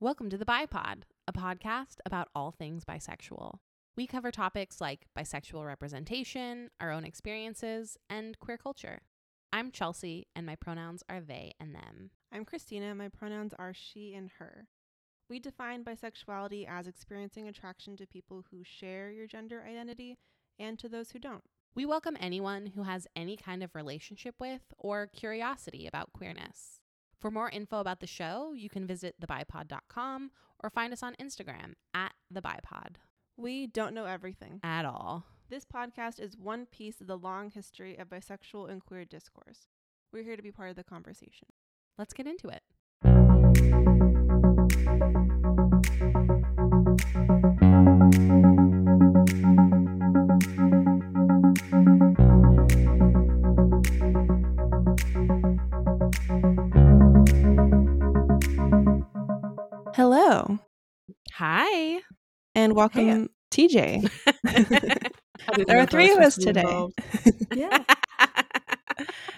Welcome to the Bi Pod, a podcast about all things bisexual. We cover topics like bisexual representation, our own experiences, and queer culture. I'm Chelsee, and my pronouns are they and them. I'm Christina. And my pronouns are she and her. We define bisexuality as experiencing attraction to people who share your gender identity and to those who don't. We welcome anyone who has any kind of relationship with or curiosity about queerness. For more info about the show, you can visit thebipod.com or find us on Instagram at thebipod. We don't know everything. At all. This podcast is one piece of the long history of bisexual and queer discourse. We're here to be part of the conversation. Let's get into it. And oh, welcome, TJ. There are three of us supposed to be today. Yeah.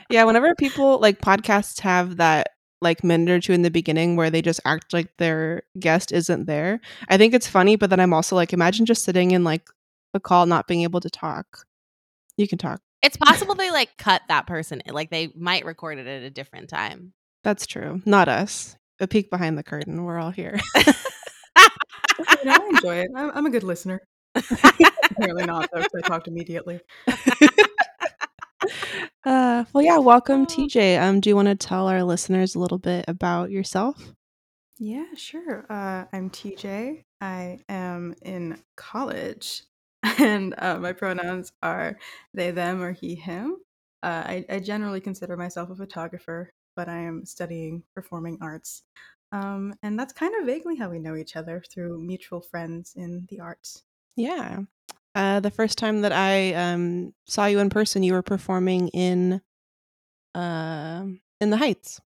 yeah, whenever people like podcasts have that like minute or two in the beginning where they just act like their guest isn't there, I think it's funny, but then I'm also like, imagine just sitting in like a call not being able to talk. You can talk. It's possible they like cut that person, eh, like they might record it at a different time. That's true. Not us. A peek behind the curtain. We're all here. I enjoy it. I'm, I'm a good listener. Apparently not, though, 'cause I talked immediately. uh, well, yeah. Welcome, TJ. Um, do you want to tell our listeners a little bit about yourself? Yeah, sure. Uh, I'm TJ. I am in college, and uh, my pronouns are they, them, or he, him. Uh, I, I generally consider myself a photographer, but I am studying performing arts. Um, and that's kind of vaguely how we know each other through mutual friends in the arts. Yeah. Uh, the first time that I um saw you in person, you were performing in, uh, in the Heights.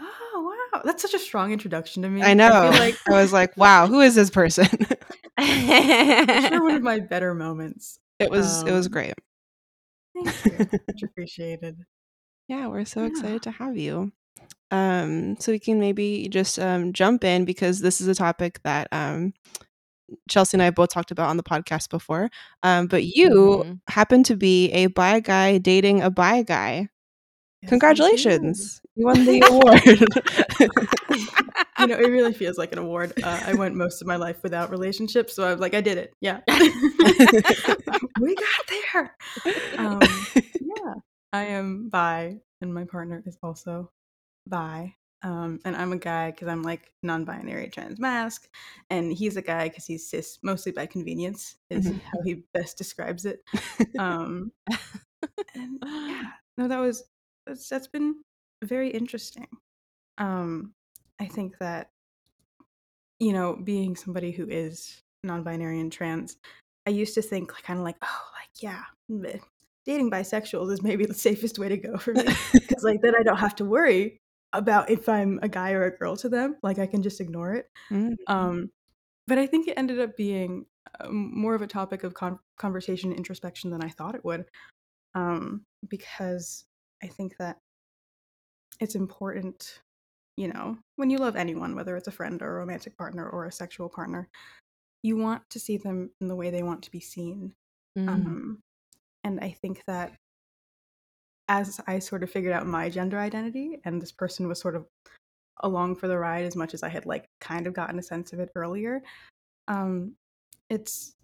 Oh wow, that's such a strong introduction to me. I know. I feel I, was like, wow, who is this person? sure one of my better moments. it was. it was Um, great. Thank you. Much appreciated. Yeah, we're so Yeah. excited to have you. Um, so we can maybe just um, jump in because this is a topic that um, Chelsee and I have both talked about on the podcast before. Um, but you Mhm. happen to be a bi guy dating a bi guy. Yes, Congratulations! You won the award. you know, it really feels like an award. Uh, I went most of my life without relationships, so I was like, I did it. Yeah, we got there. Um, yeah, I am bi, and my partner is also bi. Um, and I'm a guy because I'm like non-binary trans masc, and he's a guy because he's cis, mostly by convenience, is Mhm. how he best describes it. Um, and yeah, no, that was that's that's been very interesting. Um, I think that you know, being somebody who is non-binary and trans, I used to think kind of like, oh, like yeah, meh, dating bisexuals is maybe the safest way to go for me because like then I don't have to worry about if I'm a guy or a girl to them. Like I can just ignore it. Mm. Um, but I think it ended up being um, more of a topic of con- conversation introspection than I thought it would. Um, because I think that it's important, you know, when you love anyone, whether it's a friend or a romantic partner or a sexual partner, you want to see them in the way they want to be seen. Mm. Um, and I think that as I sort of figured out my gender identity, and this person was sort of along for the ride as much as I had like kind of gotten a sense of it earlier, um, it's.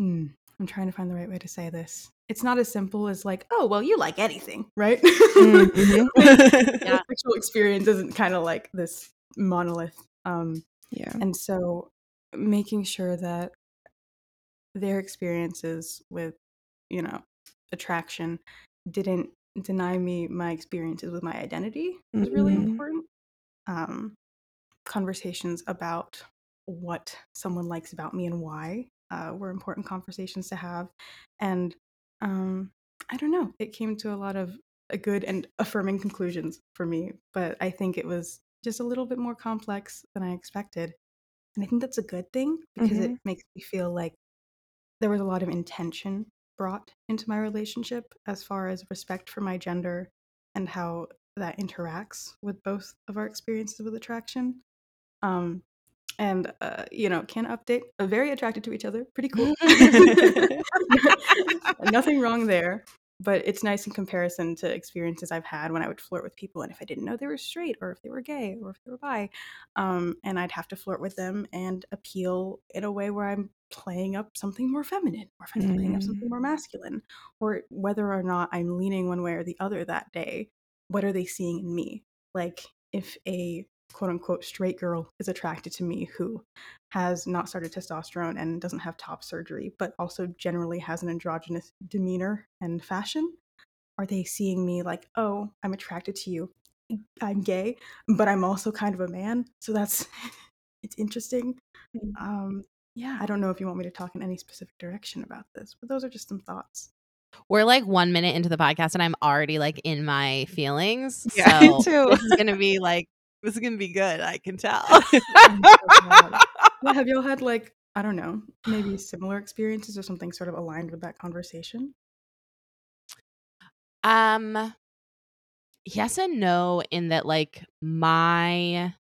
Mm, I'm trying to find the right way to say this. It's not as simple as like, oh, well, you like anything, right? Mm, mhm. Yeah. Sexual experience isn't kind of like this monolith. Um, yeah. and so making sure that their experiences with, you know, attraction didn't deny me my experiences with my identity was really important. Um, conversations about what someone likes about me and why uh, were important conversations to have. And um, I don't know, it came to a lot of uh, good and affirming conclusions for me, but I think it was just a little bit more complex than I expected. And I think that's a good thing because it makes me feel like there was a lot of intention brought into my relationship as far as respect for my gender and how that interacts with both of our experiences with attraction. Um, and uh, you know, can update. Uh, very attracted to each other. Pretty cool. Nothing wrong there but it's nice in comparison to experiences I've had when I would flirt with people, and if I didn't know they were straight, or if they were gay, or if they were bi, um, and I'd have to flirt with them and appeal in a way where I'm playing up something more feminine, or if I'm mm. playing up something more mm. masculine, or whether or not I'm leaning one way or the other that day. What are they seeing in me? Like if a quote unquote straight girl is attracted to me who has not started testosterone and doesn't have top surgery, but also generally has an androgynous demeanor and fashion? Are they seeing me like, oh, I'm attracted to you? I'm gay, but I'm also kind of a man. So that's it's interesting. Mm. Um, yeah, I don't know if you want me to talk in any specific direction about this, but those are just some thoughts. We're like one minute into the podcast and I'm already like in my feelings. Yeah, so this is gonna be like this is gonna be good. I can tell. have y'all had like I don't know, maybe similar experiences or something sort of aligned with that conversation? Um, yes and no. In that, like my,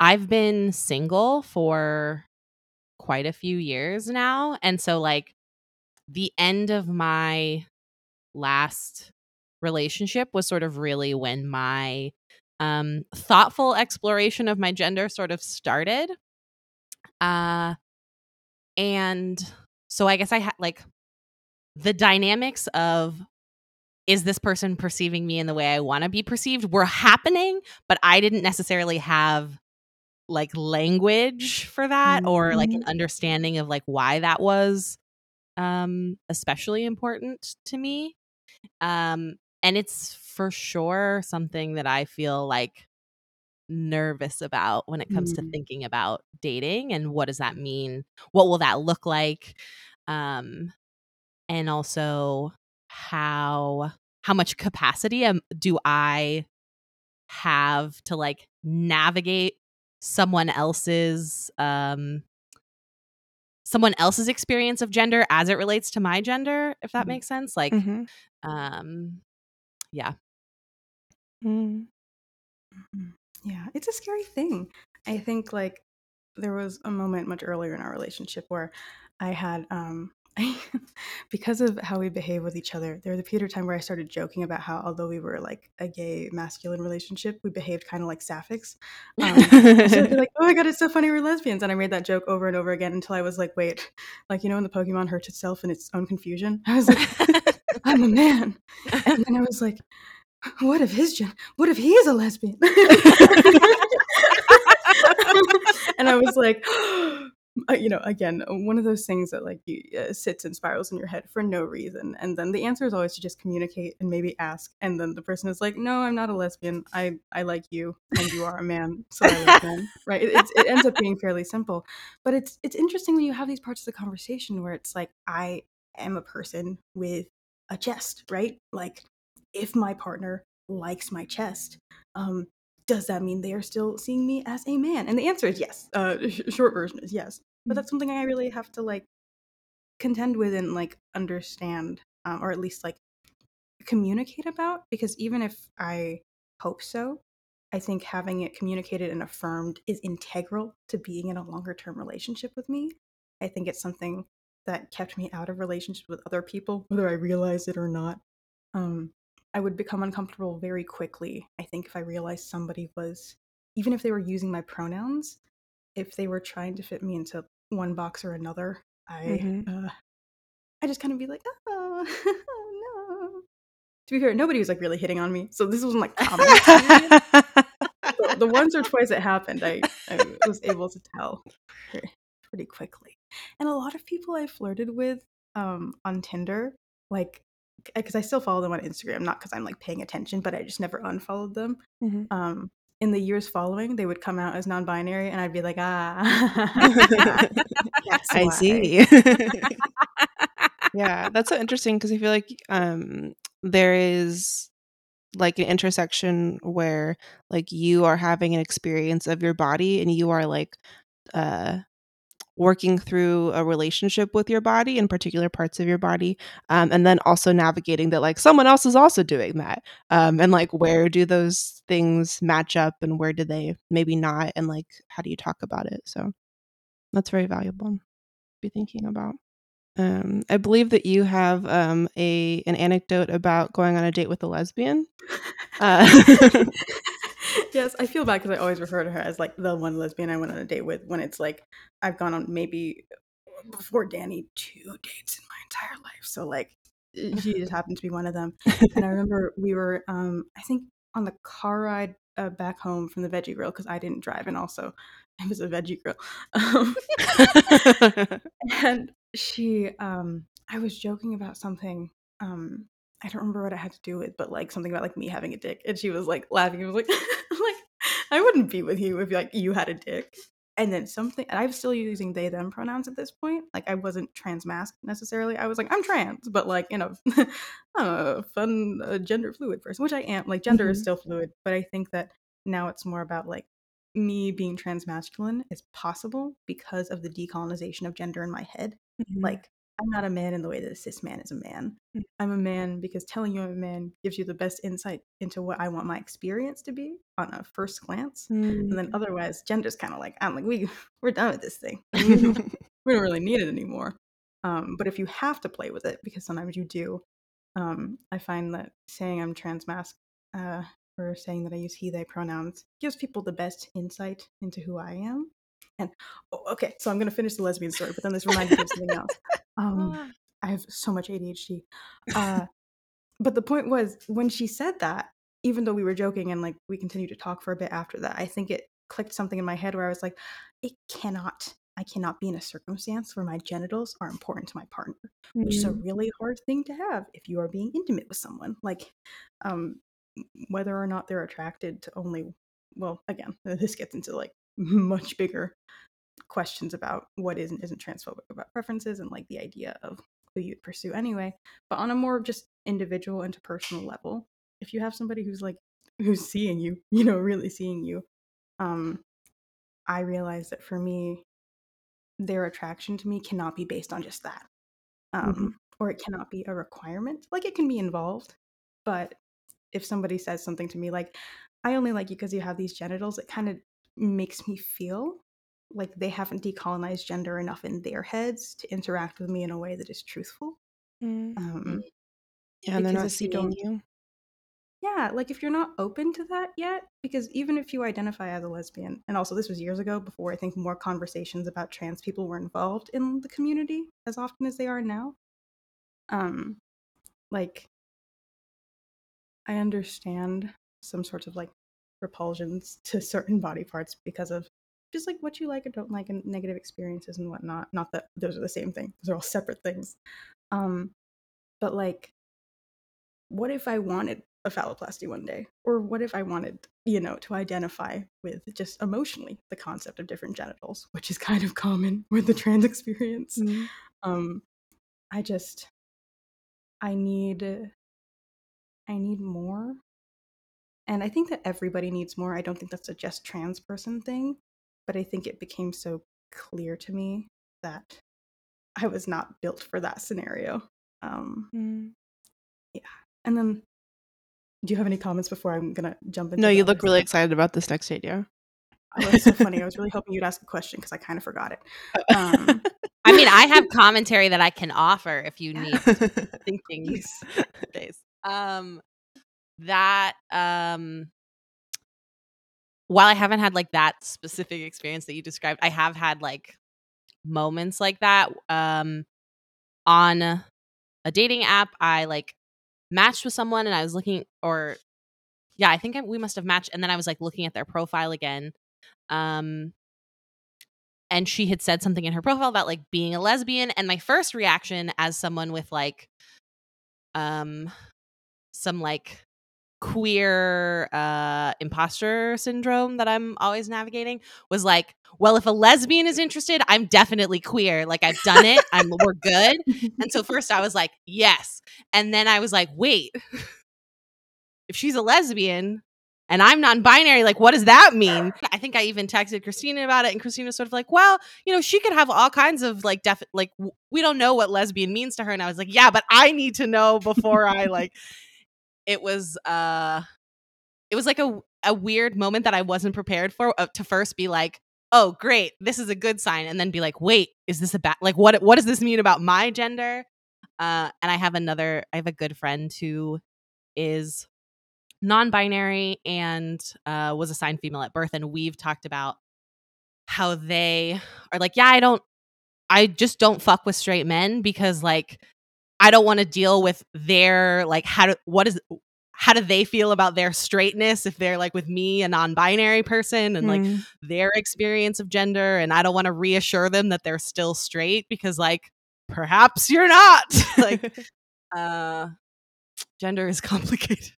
I've been single for quite a few years now, and so like the end of my last relationship was sort of really when my um, thoughtful exploration of my gender sort of started. Uh, and so I guess I had like the dynamics of is this person perceiving me in the way I want to be perceived were happening, but I didn't necessarily have like language for that mm-hmm. or like an mm-hmm. understanding of like why that was um especially important to me. Um and it's for sure something that I feel like nervous about when it comes mm. to thinking about dating and what does that mean? What will that look like? Um and also how how much capacity am, do I have to like navigate someone else's um someone else's experience of gender as it relates to my gender if that mm makes sense like mm-hmm. um yeah Mm. Yeah, it's a scary thing. I think like there was a moment much earlier in our relationship where I had um because of how we behave with each other, there was a period of time where I started joking about how, although we were like a gay masculine relationship, we behaved kind of like sapphics. Um, so like, oh my god, it's so funny we're lesbians, and I made that joke over and over again until I was like, wait, like you know when the Pokemon hurts itself in its own confusion, I was like, I'm a man, and then I was like, what if his gen what if he is a lesbian? And i was like you know again one of those things that like uh, sits and spirals in your head for no reason and then the answer is always to just communicate and maybe ask and then the person is like no i'm not a lesbian. I i like you and you are a man so i like men right? It, it ends up being fairly simple. But it's it's interesting when you have these parts of the conversation where it's like i am a person with a chest right like if my partner likes my chest, um, does that mean they are still seeing me as a man? And the answer is yes. Uh, short version is yes. But mm. that's something I really have to like contend with and like understand, um, or at least like communicate about. Because even if I hope so, I think having it communicated and affirmed is integral to being in a longer term relationship with me. I think it's something that kept me out of relationships with other people, whether I realized it or not. Um, I would become uncomfortable very quickly. I think if I realized somebody was, even if they were using my pronouns, if they were trying to fit me into one box or another, I, mm-hmm. uh, I just kind of be like, oh, oh, no. To be fair, nobody was like really hitting on me, so this wasn't like common. the, the once or twice it happened, I, I was able to tell pretty quickly. And a lot of people I flirted with um, on Tinder, like because I still follow them on Instagram, not because I'm like paying attention, but I just never unfollowed them. Mm-hmm. Um, in the years following, they would come out as non-binary, and I'd be like, ah, I see. yeah, that's so interesting because I feel like um, there is like an intersection where like you are having an experience of your body and you are like uh working through a relationship with your body in particular parts of your body um, and then also navigating that like someone else is also doing that um, and like where do those things match up and where do they maybe not and like how do you talk about it? So that's very valuable to be thinking about. Um, I believe that you have um, a an anecdote about going on a date with a lesbian. Uh, yes, I feel bad because I always refer to her as like the one lesbian I went on a date with. When it's like I've gone on maybe before Danny two dates in my entire life, so like she just happened to be one of them. And I remember we were, um, I think, on the car ride uh, back home from the veggie grill because I didn't drive, and also it was a veggie grill. Um, and she um I was joking about something um I don't remember what it had to do with, but like something about like me having a dick, and she was like laughing. and was like, like I wouldn't be with you if like you had a dick. And then something, and I'm still using they them pronouns at this point. Like I wasn't trans masc necessarily. I was like I'm trans, but like you know, a fun uh, gender fluid person, which I am. Like gender mm-hmm. is still fluid, but I think that now it's more about like me being transmasculine is possible because of the decolonization of gender in my head. Mm-hmm. Like, I'm not a man in the way that a cis man is a man. Mm-hmm. I'm a man because telling you I'm a man gives you the best insight into what I want my experience to be on a first glance. Mm-hmm. And then mm. otherwise, gender's kind of like, I'm like, we, we're done with this thing. we, don't, really need it anymore. Um, but if you have to play with it, because sometimes you do, um, I find that saying I'm transmasc uh, or saying that I use he, they pronouns gives people the best insight into who I am. And oh, okay, so I'm gonna finish the lesbian story, but then this reminded me of something else. Um, I have so much ADHD. Uh, but the point was when she said that, even though we were joking and like we continued to talk for a bit after that, I think it clicked something in my head where I was like, it cannot, I cannot be in a circumstance where my genitals are important to my partner, mm-hmm. which is a mm. really hard thing to have if you are being intimate with someone. Like, um, whether or not they're attracted to only, well, again, this gets into like much bigger questions about what is and isn't transphobic about preferences and like the idea of who you'd pursue anyway. But on a more just individual interpersonal level, if you have somebody who's like who's seeing you, you know, really seeing you, um, I realize that for me, their attraction to me cannot be based on just that. Um, mm-hmm. or it cannot be a requirement. Like it can be involved, but if somebody says something to me like, I only like you because you have these genitals, it kind of makes me feel like they haven't decolonized gender enough in their heads to interact with me in a way that is truthful. Mm. Um, yeah, and they're not seeing you. Yeah, like if you're not open to that yet, because even if you identify as a lesbian, and also this was years ago before I think more conversations about trans people were involved in the community as often as they are now. Um, like I understand some sorts of like repulsions to certain body parts because of just like what you like or don't like and negative experiences and whatnot. Not that those are the same thing; those are all separate things. Um, but like, what if I wanted a phalloplasty one day, or what if I wanted, you know, to identify with just emotionally the concept of different genitals, which is kind of common with the trans experience. Mm-hmm. Um, I just, I need I need more. And I think that everybody needs more. I don't think that's a just trans person thing, but I think it became so clear to me that I was not built for that scenario. Um, mm. Yeah. And then, do you have any comments before I'm gonna jump into? No, you look really excited about this next idea. Oh, that's so funny. I was really hoping you'd ask a question because I kind of forgot it. Um, I mean, I have commentary that I can offer if you need thinking days um that um while I haven't had like that specific experience that you described, I have had like moments like that. Um on a dating app, I like matched with someone and I was looking or yeah, I think I, we must have matched and then I was like looking at their profile again. Um and she had said something in her profile about like being a lesbian and my first reaction as someone with like um some like queer uh imposter syndrome that I'm always navigating was like, well, if a lesbian is interested, I'm definitely queer. Like I've done it. I'm we're good. And so first I was like, yes. And then I was like, wait. If she's a lesbian, and I'm non binary. Like, what does that mean? I think I even texted Christina about it, and Christina was sort of like, well, you know, she could have all kinds of like, def- like, w- we don't know what lesbian means to her. And I was like, yeah, but I need to know before I like, it was, uh, it was like a, a weird moment that I wasn't prepared for uh, to first be like, oh, great, this is a good sign. And then be like, wait, is this a bad, like, what, what does this mean about my gender? Uh, and I have another, I have a good friend who is non-binary and uh, was assigned female at birth and we've talked about how they are like yeah i don't i just don't fuck with straight men because like i don't want to deal with their like how do what is how do they feel about their straightness if they're like with me a non-binary person and like Mm. their experience of gender and i don't want to reassure them that they're still straight because like perhaps you're not like uh gender is complicated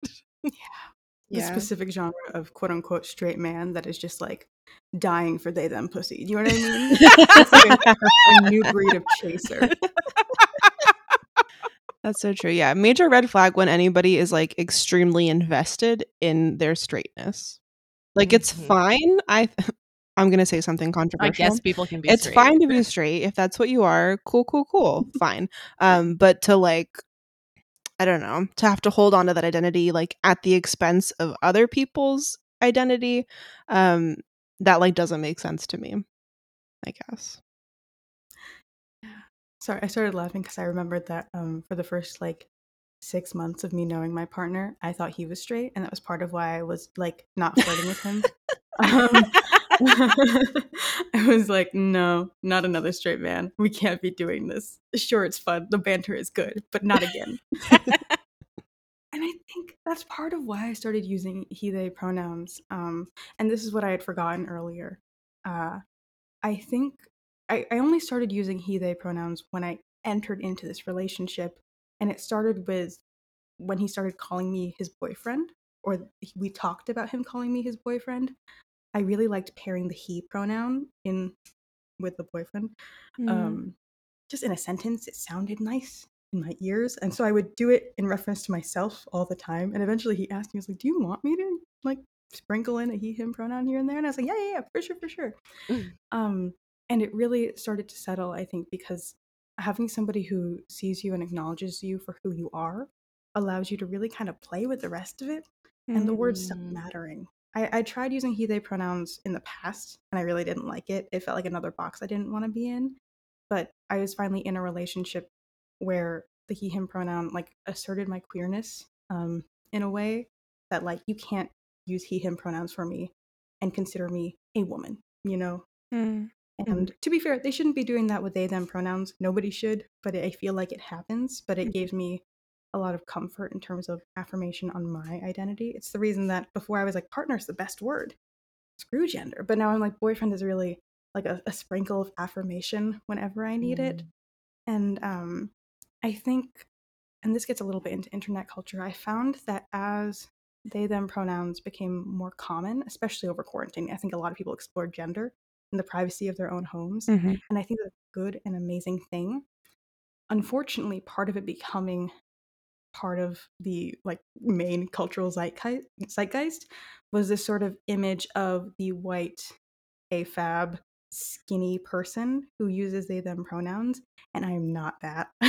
the Yeah. specific genre of quote unquote straight man that is just like dying for they them pussy. Do you know what I mean? It's like a, a new breed of chaser. That's so true. Yeah. Major red flag when anybody is like extremely invested in their straightness. Like it's Mhm. fine. I I'm gonna say something controversial. i guess people can be it's straight. fine to be straight if that's what you are. Cool, cool, cool. fine. Um, but to like I don't know, to have to hold on to that identity like at the expense of other people's identity, um, that like doesn't make sense to me. I guess. Sorry, I started laughing because I remembered that um, for the first like six months of me knowing my partner, I thought he was straight, and that was part of why I was like not flirting with him. Um, I was like, no, not another straight man. We can't be doing this. Sure, it's fun. The banter is good, but not again. and I think that's part of why I started using he, they pronouns. Um, and this is what I had forgotten earlier. Uh, I think I, I only started using he, they pronouns when I entered into this relationship. And it started with when he started calling me his boyfriend, or we talked about him calling me his boyfriend. I really liked pairing the he pronoun in with the boyfriend. Mm. Um, just in a sentence, it sounded nice in my ears, and so I would do it in reference to myself all the time. And eventually, he asked me, "He was like, do you want me to like sprinkle in a he/him pronoun here and there?" And I was like, "Yeah, yeah, yeah, for sure, for sure." Mm. um, and it really started to settle, I think, because having somebody who sees you and acknowledges you for who you are allows you to really kind of play with the rest of it and the words stop Mm. mattering. I, I tried using he they pronouns in the past and I really didn't like it. It felt like another box I didn't want to be in. But I was finally in a relationship where the he him pronoun like asserted my queerness um, in a way that like you can't use he him pronouns for me and consider me a woman, you know? Mm. Mm-hmm. And to be fair, they shouldn't be doing that with they them pronouns. Nobody should, but I feel like it happens. But it mm-hmm. gave me a lot of comfort in terms of affirmation on my identity. It's the reason that before I was like, partner's the best word. Screw gender. But now I'm like, boyfriend is really like a, a sprinkle of affirmation whenever I need it. Mm-hmm. And um, I think, and this gets a little bit into internet culture, I found that as they them pronouns became more common, especially over quarantine, I think a lot of people explored gender in the privacy of their own homes. Mhm. And I think that's a good and amazing thing. Unfortunately, part of it becoming part of the like main cultural zeitgeist, zeitgeist was this sort of image of the white AFAB skinny person who uses they them pronouns and I'm not that.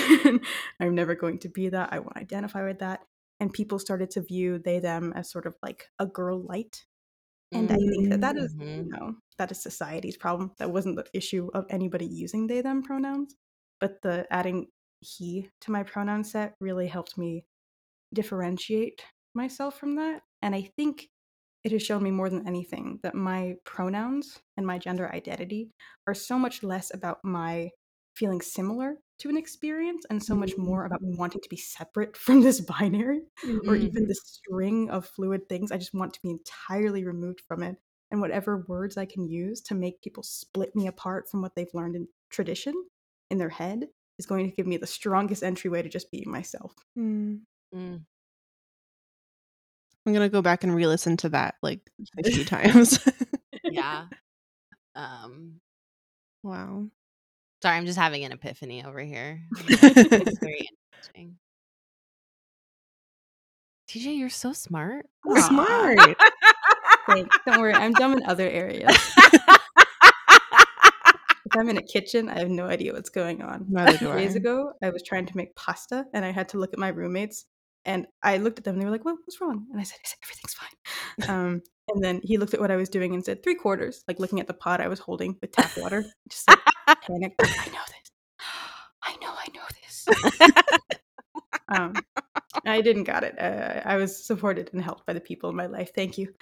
I'm never going to be that. I won't identify with that. And people started to view they them as sort of like a girl light. And I think that that is, Mhm. you know, that is society's problem. That wasn't the issue of anybody using they them pronouns, but the adding he to my pronoun set really helped me differentiate myself from that. And I think it has shown me more than anything that my pronouns and my gender identity are so much less about my feeling similar to an experience and so much more about me wanting to be separate from this binary or mm-hmm. even the string of fluid things. I just want to be entirely removed from it. And whatever words I can use to make people split me apart from what they've learned in tradition in their head is going to give me the strongest entryway to just being myself. Mm. Mm. I'm gonna go back and re-listen to that like 50 times. yeah um wow. sorry i'm just having an epiphany over here it's very interesting TJ, you're so smart. Aw. Smart. Thanks. Don't worry, I'm dumb in other areas. If I'm in a kitchen, I have no idea what's going on. Neither do Days I. ago, I was trying to make pasta and I had to look at my roommates and I looked at them and they were like, what, what's wrong? And I said, I said, everything's fine. Um, and then he looked at what I was doing and said, three quarters, like looking at the pot I was holding with tap water. Just like panicked. I know this. I know I know this. um, I didn't got it. Uh, I was supported and helped by the people in my life. Thank you.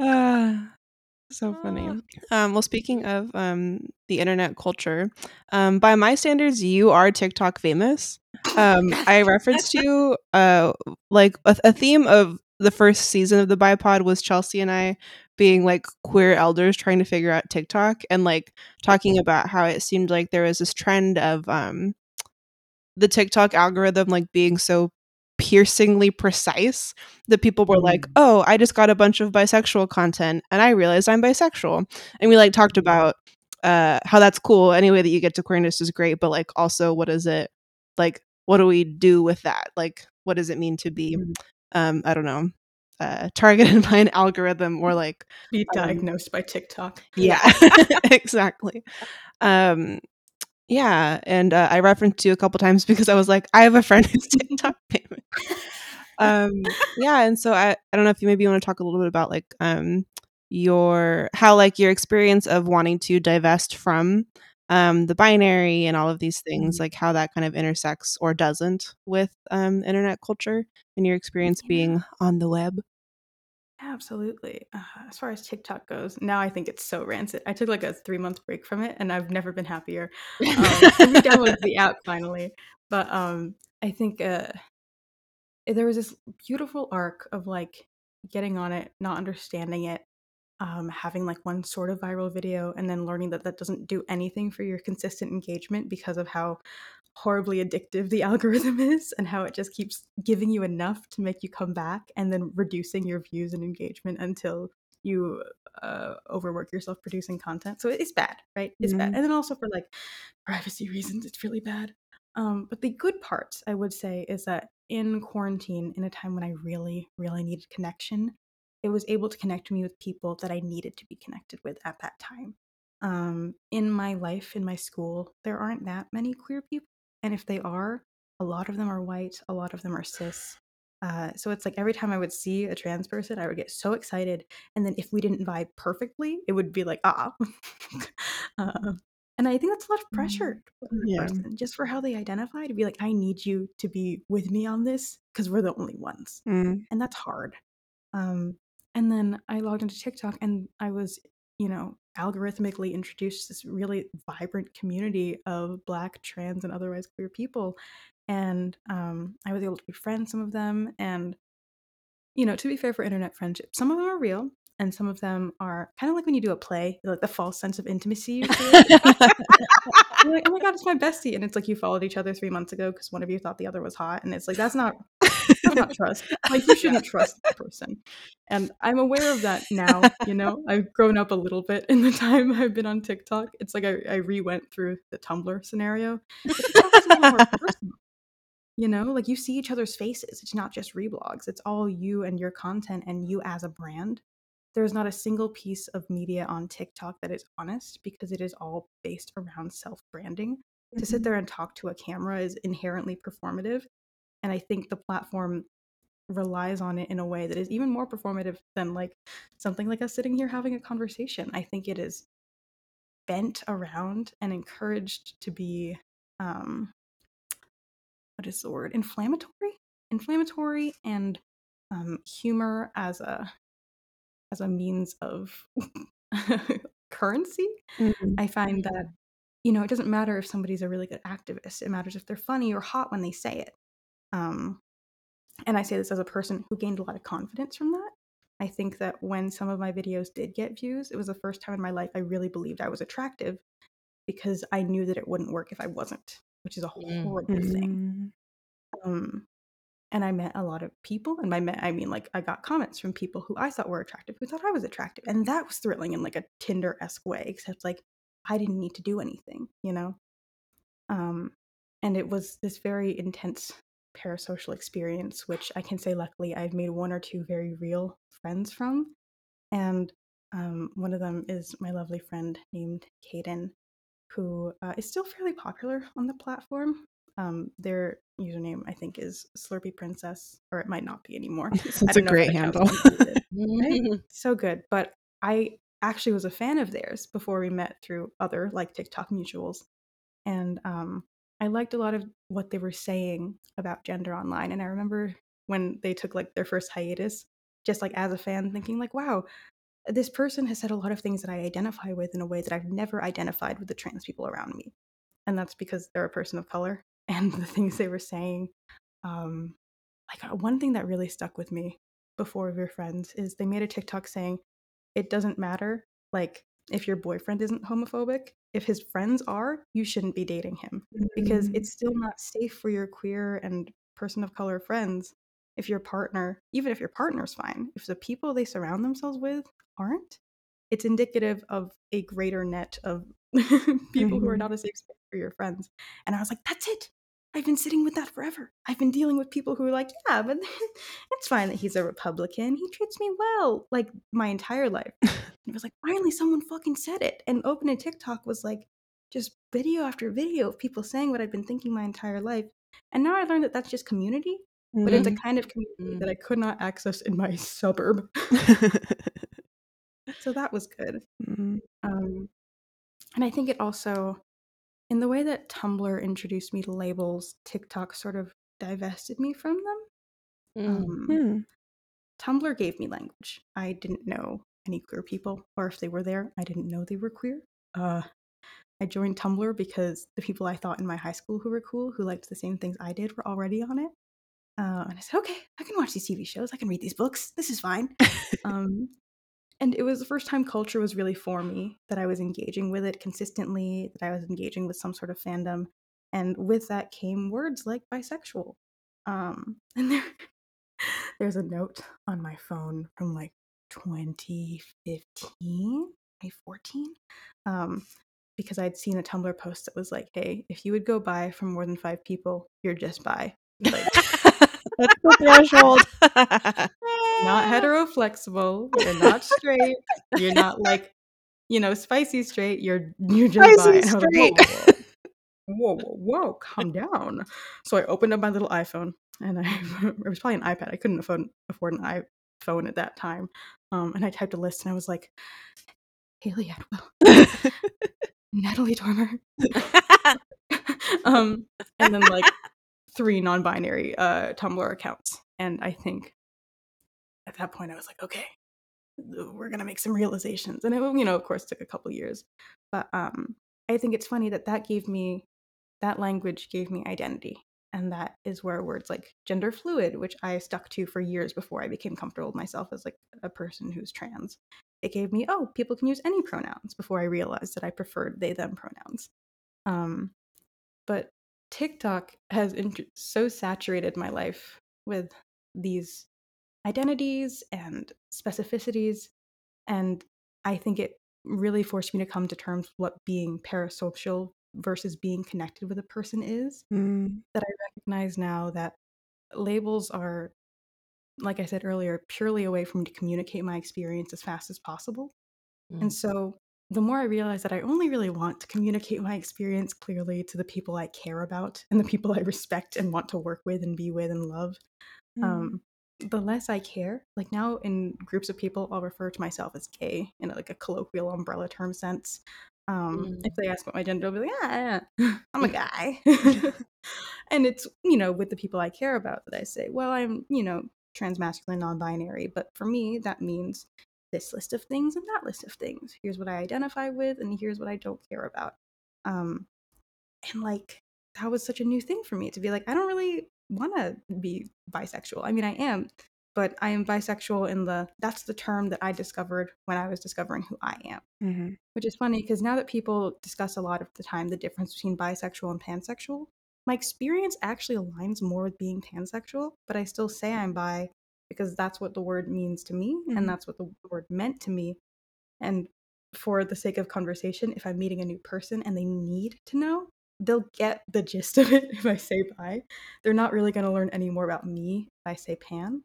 Ah, so funny. Um, well, speaking of um, the internet culture, um, by my standards, you are TikTok famous. Um, I referenced you, uh, like a, a theme of the first season of the Bi Pod was Chelsee and I being like queer elders trying to figure out TikTok and like talking about how it seemed like there was this trend of um, the TikTok algorithm like being so piercingly precise that people were like, Mm. "Oh, I just got a bunch of bisexual content and I realized I'm bisexual." And we like talked about uh how that's cool. Any way that you get to queerness is great, but like also what is it like what do we do with that? Like what does it mean to be Mhm. um I don't know, uh targeted by an algorithm or like Be Um, diagnosed by TikTok. yeah, exactly. Um, yeah, and uh, I referenced you a couple times because I was like, I have a friend who's TikTok famous. Um, yeah, and so I, I don't know if you maybe want to talk a little bit about like um your how like your experience of wanting to divest from um the binary and all of these things, Mhm. like how that kind of intersects or doesn't with um internet culture and your experience being on the web. Absolutely. Uh, as far as TikTok goes, now I think it's so rancid. I took like a three month break from it, and I've never been happier. Um, I re-downloaded the app finally, but um, I think uh, there was this beautiful arc of like getting on it, not understanding it, um, having like one sort of viral video, and then learning that that doesn't do anything for your consistent engagement because of how horribly addictive the algorithm is and how it just keeps giving you enough to make you come back and then reducing your views and engagement until you uh, overwork yourself producing content. So it's bad, right? It's bad. Mhm. And then also for like privacy reasons, it's really bad. Um, but the good parts, I would say, is that in quarantine, in a time when I really, really needed connection, it was able to connect me with people that I needed to be connected with at that time. Um, in my life, in my school, there aren't that many queer people. And if they are, a lot of them are white, a lot of them are cis. Uh, so it's like every time I would see a trans person, I would get so excited. And then if we didn't vibe perfectly, it would be like, ah. uh, and I think that's a lot of pressure to put on a Yeah. person just for how they identify to be like, I need you to be with me on this because we're the only ones. Mm. And that's hard. Um, and then I logged into TikTok and I was, you know, algorithmically introduced to this really vibrant community of Black, trans, and otherwise queer people. And um, I was able to befriend some of them. And, you know, to be fair for internet friendship, some of them are real and some of them are kind of like when you do a play, like the false sense of intimacy you feel. You're like, oh my god, it's my bestie, and it's like you followed each other three months ago because one of you thought the other was hot, and it's like that's not not trust. Like you shouldn't trust that person. And I'm aware of that now. You know, I've grown up a little bit in the time I've been on TikTok. It's like I, I re-went through the Tumblr scenario. But TikTok is a little more personal. You know, like you see each other's faces. It's not just reblogs. It's all you and your content and you as a brand. There's not a single piece of media on TikTok that is honest because it is all based around self branding. To sit mm-hmm. there and talk to a camera is inherently performative. And I think the platform relies on it in a way that is even more performative than like something like us sitting here having a conversation. I think it is bent around and encouraged to be um what is the word? Inflammatory? Inflammatory and um humor as a as a means of currency. Mhm. I find that, you know, it doesn't matter if somebody's a really good activist. It matters if they're funny or hot when they say it. Um, and I say this as a person who gained a lot of confidence from that. I think that when some of my videos did get views, it was the first time in my life I really believed I was attractive because I knew that it wouldn't work if I wasn't, which is a horrible thing. Mm. Um, and I met a lot of people, and by met I mean like I got comments from people who I thought were attractive, who thought I was attractive, and that was thrilling in like a Tinder esque way. Except like I didn't need to do anything, you know. Um, and it was this very intense parasocial experience, which I can say luckily I've made one or two very real friends from. And um, one of them is my lovely friend named Kaden, who uh, is still fairly popular on the platform. Um, their username, I think, is Slurpy Princess, or it might not be anymore. It's a great handle. right? so good. But I actually was a fan of theirs before we met through other like TikTok mutuals. And um, I liked a lot of what they were saying about gender online. And I remember when they took like their first hiatus, just like as a fan, thinking like, wow, this person has said a lot of things that I identify with in a way that I've never identified with the trans people around me. And that's because they're a person of color. And the things they were saying, um, like uh, one thing that really stuck with me before we were friends is they made a TikTok saying, it doesn't matter, like, if your boyfriend isn't homophobic, if his friends are, you shouldn't be dating him mm-hmm. because it's still not safe for your queer and person of color friends if your partner, even if your partner's fine, if the people they surround themselves with aren't, it's indicative of a greater net of people mm-hmm. who are mm-hmm. not a safe space for your friends. And I was like, that's it. I've been sitting with that forever. I've been dealing with people who are like, yeah, but it's fine that he's a Republican. He treats me well, like my entire life. and it was like, finally, someone fucking said it. And opening TikTok was like just video after video of people saying what I've been thinking my entire life. And now I learned that that's just community, mm-hmm. but it's a mm-hmm. kind of community that I could not access in my suburb. so that was good. Mm-hmm. Um, and I think it also, in the way that Tumblr introduced me to labels, TikTok sort of divested me from them. Mm. Um, hmm. Tumblr gave me language. I didn't know any queer people, or if they were there, I didn't know they were queer. Uh, I joined Tumblr because the people I thought in my high school who were cool, who liked the same things I did, were already on it. Uh, and I said, okay, I can watch these TV shows. I can read these books. This is fine. um, and it was the first time culture was really for me that i was engaging with it consistently that i was engaging with some sort of fandom. And with that came words like bisexual. Um and there there's a note on my phone from like 2015 2014 um because i'd seen a tumblr post that was like hey if you would go by from more than five people you're just bi. Like, that's the threshold not hetero flexible. You're not straight. You're not like, you know, spicy straight. You're you're just spicy straight. Whoa, whoa, whoa, whoa, calm down. So I opened up my little iPhone, and I it was probably an iPad. I couldn't afford afford an iPhone at that time, um, and I typed a list, and I was like, Hayley Atwell, Natalie Dormer, um, and then like three non-binary uh, Tumblr accounts, and I think at that point I was like, okay, we're gonna make some realizations, and it you know of course took a couple years, but um, I think it's funny that that gave me that language gave me identity, and that is where words like gender fluid, which I stuck to for years before I became comfortable with myself as like a person who's trans, it gave me oh people can use any pronouns before I realized that I preferred they them pronouns. Um, but TikTok has int- so saturated my life with these identities and specificities. And I think it really forced me to come to terms with what being parasocial versus being connected with a person is. Mm. That I recognize now that labels are, like I said earlier, purely a way for me to communicate my experience as fast as possible. Mm. And so the more I realize that I only really want to communicate my experience clearly to the people I care about and the people I respect and want to work with and be with and love, mm. um, the less I care. Like now in groups of people, I'll refer to myself as gay in a, like a colloquial umbrella term sense. Um, mm. If they ask what my gender, I'll be like, yeah, I'm a guy. and it's, you know, with the people I care about that I say, well, I'm, you know, transmasculine, non binary. But for me, that means this list of things and that list of things. Here's what I identify with, and here's what I don't care about. Um, and like, that was such a new thing for me to be like, I don't really want to be bisexual. I mean, I am, but I am bisexual in the that's the term that I discovered when I was discovering who I am. Mm-hmm. Which is funny because now that people discuss a lot of the time the difference between bisexual and pansexual, my experience actually aligns more with being pansexual, but I still say I'm bi because that's what the word means to me mm-hmm. and that's what the word meant to me. And for the sake of conversation, if I'm meeting a new person and they need to know, they'll get the gist of it if I say bi. They're not really going to learn any more about me if I say pan.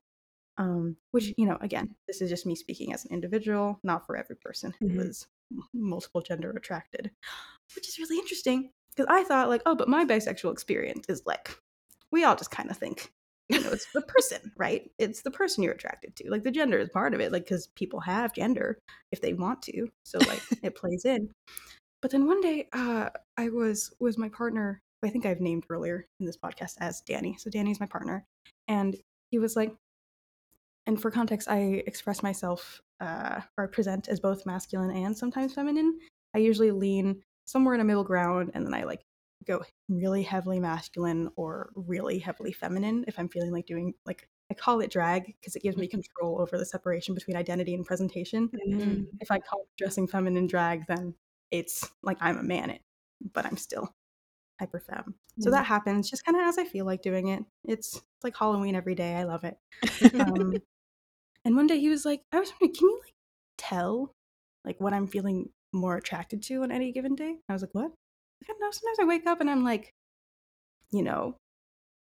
Um, which you know, again, this is just me speaking as an individual, not for every person who Mhm. is multiple gender attracted, which is really interesting because I thought like, oh, but my bisexual experience is like, we all just kind of think, you know, it's the person, right? It's the person you're attracted to. Like the gender is part of it, like because people have gender if they want to, so like it plays in. But then one day, uh, I was was my partner. I think I've named earlier in this podcast as Danny. So Danny's my partner, and he was like, and for context, I express myself uh, or present as both masculine and sometimes feminine. I usually lean somewhere in a middle ground, and then I like go really heavily masculine or really heavily feminine if I'm feeling like doing like I call it drag because it gives me control over the separation between identity and presentation. Mm. If I call dressing feminine drag, then it's like I'm a man, it, but I'm still hyper femme. So Mm. that happens just kind of as I feel like doing it. It's, it's like Halloween every day. I love it. Um, and one day he was like, I was wondering, can you like tell like what I'm feeling more attracted to on any given day? I was like, what? I don't know. Sometimes I wake up and I'm like, you know,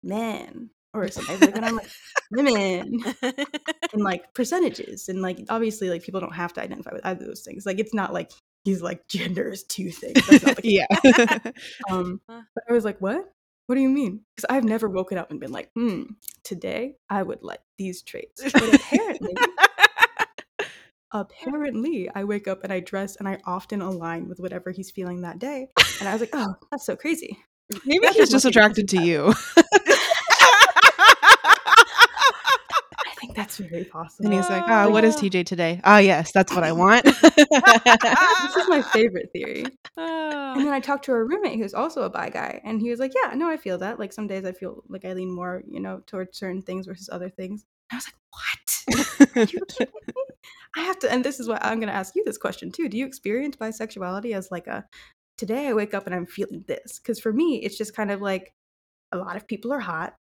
men. Or sometimes like when I'm like women and like percentages and like obviously like people don't have to identify with either of those things. Like it's not like he's like gender is two things. That's not yeah. Um, but I was like, what? What do you mean? Because I've never woken up and been like, hmm, today I would like these traits. But apparently, apparently, I wake up and I dress and I often align with whatever he's feeling that day. And I was like, oh, that's so crazy. Maybe he's just what it is. attracted to you. I think that's very possible. And he's like, oh, what is Oh. TJ today? Ah, yes, that's what I want. this is my favorite theory. Oh. And then I talked to a roommate who's also a bi guy, and he was like, "Yeah, no, I feel that. Like some days I feel like I lean more, you know, towards certain things versus other things." I was like, "What? Are you kidding me?" I have to, and this is what I'm going to ask you this question too. Do you experience bisexuality as like a today I wake up and I'm feeling this? Because for me, it's just kind of like a lot of people are hot,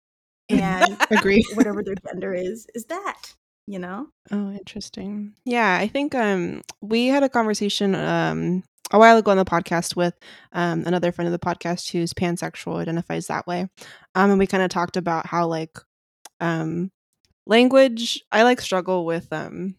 and Agree. whatever their gender is, is that you know? Oh, interesting. Yeah, I think um we had a conversation um a while ago on the podcast with um another friend of the podcast who's pansexual, identifies that way. Um and we kind of talked about how like um language I like struggle with um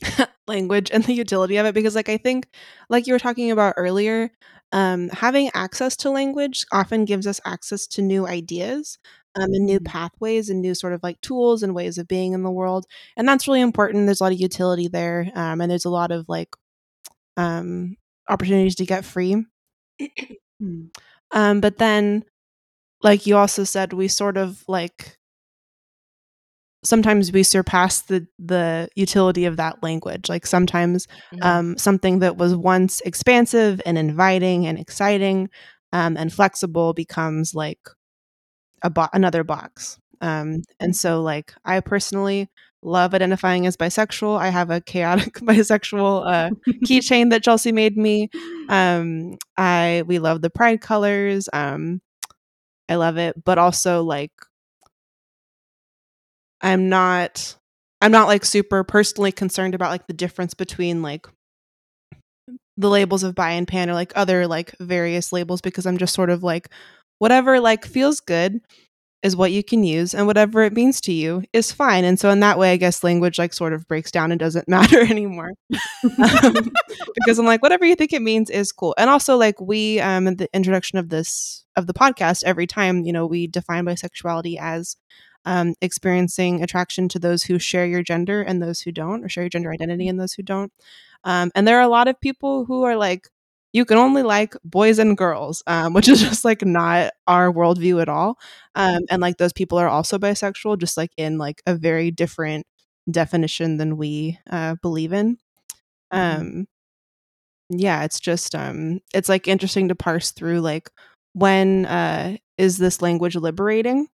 language and the utility of it because like I think like you were talking about earlier, um having access to language often gives us access to new ideas um, and new Mhm. pathways and new sort of like tools and ways of being in the world and that's really important there's a lot of utility there um, and there's a lot of like um, opportunities to get free Hmm. um, but then like you also said we sort of like sometimes we surpass the the utility of that language. Like sometimes Mhm. um, something that was once expansive and inviting and exciting um, and flexible becomes like a bo- another box. Um, and so like i personally love identifying as bisexual. I have a chaotic bisexual uh, keychain that chelsee made me. Um, i we love the pride colors. Um, i love it. But also like i'm not i'm not like super personally concerned about like the difference between like the labels of bi and pan or like other like various labels because i'm just sort of like whatever like feels good is what you can use and whatever it means to you is fine. And so in that way i guess language like sort of breaks down and doesn't matter anymore. Um, because i'm like whatever you think it means is cool. And also like we um in the introduction of this of the podcast every time you know we define bisexuality as um, experiencing attraction to those who share your gender and those who don't or share your gender identity and those who don't. Um, and there are a lot of people who are like you can only like boys and girls um, which is just like not our worldview at all. Um, and like those people are also bisexual just like in like a very different definition than we uh, believe in. Mhm. um yeah it's just um it's like interesting to parse through like when uh is this language liberating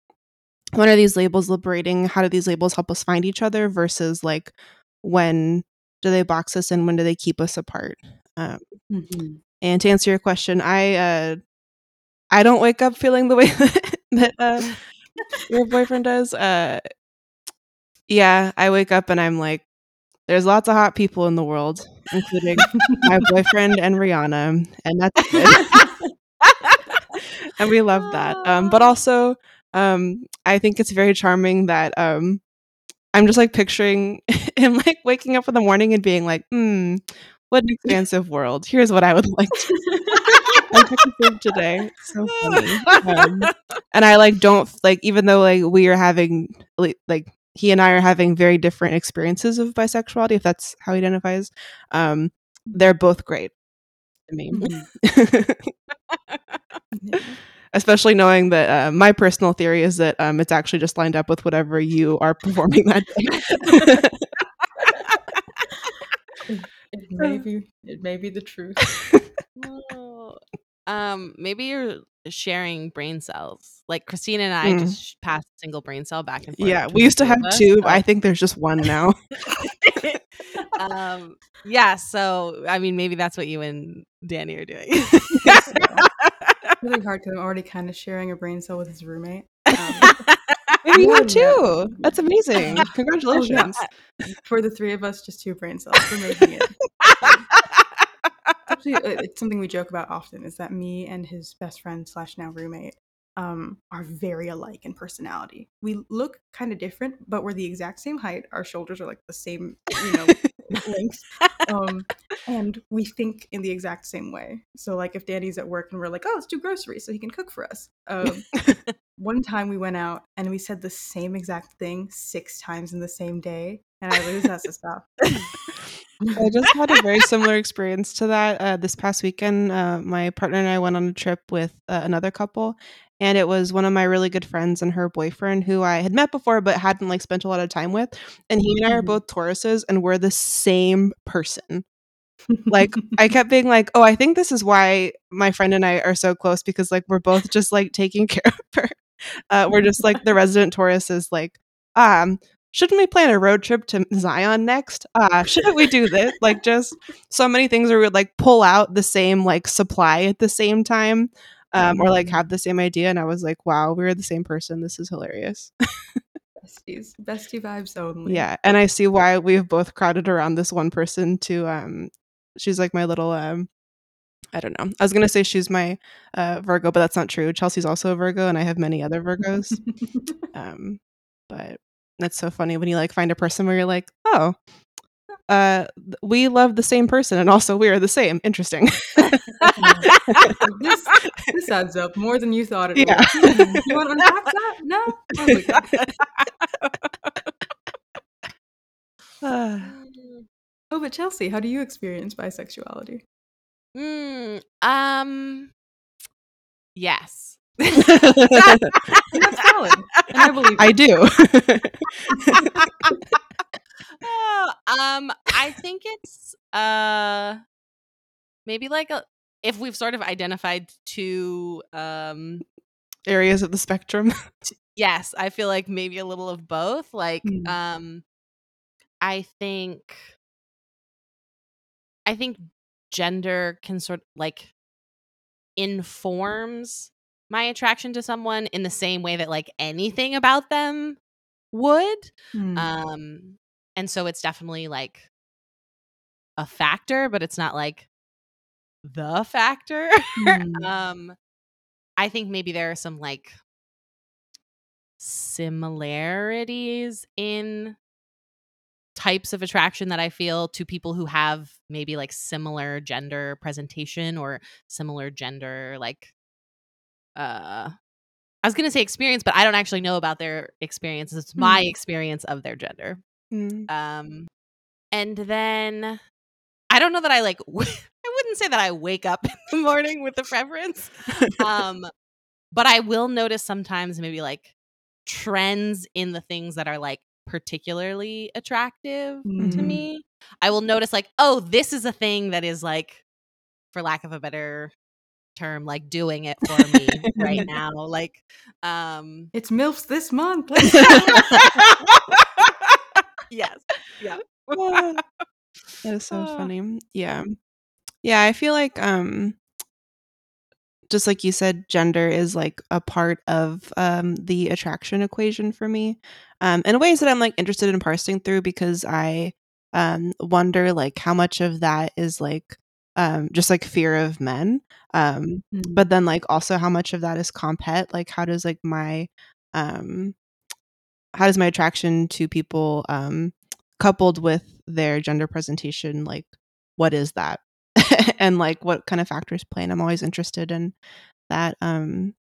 when are these labels liberating how do these labels help us find each other versus like when do they box us in when do they keep us apart um Mhm. and to answer your question i uh i don't wake up feeling the way that uh your boyfriend does uh yeah i wake up and i'm like there's lots of hot people in the world including my boyfriend and rihanna and that's good and we love that. Um, but also, um, I think it's very charming that um, I'm just like picturing him like waking up in the morning and being like, "Hmm, what an expansive world. Here's what I would like to unpack today." So funny. Um, and I like don't like even though like we are having like, like he and I are having very different experiences of bisexuality, if that's how he identifies. Um, they're both great to me. Especially knowing that uh, my personal theory is that um, it's actually just lined up with whatever you are performing that day. it, it may be it may be the truth. Oh, um, maybe you're sharing brain cells. Like Christina and I Mm. just sh- passed a single brain cell back and forth. yeah, we used to have us, two. so- but I think there's just one now. um, yeah. So I mean, maybe that's what you and Danny are doing. Really hard because I'm already kind of sharing a brain cell with his roommate. Um, Maybe you Yeah, have yeah. two. That's amazing. Congratulations. for the three of us, just two brain cells. We're making it. Actually, uh, it's something we joke about often. Is that me and his best friend slash now roommate um, are very alike in personality. We look kind of different, but we're the exact same height. Our shoulders are like the same, you know, length. Um, and we think in the exact same way. So, like, if Danny's at work and we're like, "Oh, let's do groceries," so he can cook for us. Um, one time we went out and we said the same exact thing six times in the same day, and I lose to stop. I just had a very similar experience to that uh, this past weekend. Uh, my partner and I went on a trip with uh, another couple, and it was one of my really good friends and her boyfriend who I had met before but hadn't like spent a lot of time with. And he and I are Mhm. both Tauruses, and we're the same person. Like I kept being like, "Oh, I think this is why my friend and I are so close because like we're both just like taking care of her. Uh, we're just like the resident Taurus is like, um, shouldn't we plan a road trip to Zion next? Uh, shouldn't we do this? Like just so many things where we would like pull out the same like supply at the same time. Um, or like Mhm. have the same idea, and I was like, "Wow, we're the same person. This is hilarious." Besties, bestie vibes only. Yeah, and I see why we've both crowded around this one person to um she's like my little um I don't know. I was gonna say she's my uh Virgo, but that's not true. Chelsee's also a Virgo and I have many other Virgos. um but that's so funny when you like find a person where you're like, oh, uh we love the same person and also we are the same. Interesting. this, this adds up more than you thought it Yeah. would. Hmm, You want to unpack that? No. Okay. Uh, Oh, but Chelsee, how do you experience bisexuality? Mm, um. Yes. And that's valid, and I believe I it. do. Um, I think it's uh maybe like a if we've sort of identified two um Areas of the spectrum. yes, I feel like maybe a little of both. Like Hmm. um I think I think gender can sort like informs my attraction to someone in the same way that like anything about them would. Hmm. Um, and so it's definitely like a factor, but it's not like the factor. Hmm. um, I think maybe there are some like similarities in types of attraction that I feel to people who have maybe like similar gender presentation or similar gender like uh I was going to say experience but I don't actually know about their experiences. It's my Mm. experience of their gender. Mm. Um, and then I don't know that I like. W- I wouldn't say that I wake up in the morning with a preference. Um, but I will notice sometimes maybe like trends in the things that are like particularly attractive to Mhm. me. I will notice like, oh, this is a thing that is like, for lack of a better term, like doing it for me right now. Like, um, It's MILFs this month. Yes, yeah. that is so Ah. funny. Yeah. Yeah, I feel like um just like you said gender is like a part of um the attraction equation for me. Um in ways that I'm like interested in parsing through because I um wonder like how much of that is like um just like fear of men um Mm. but then like also how much of that is compet like how does like my um how does my attraction to people um coupled with their gender presentation like what is that and like what kind of factors play and i'm always interested in that um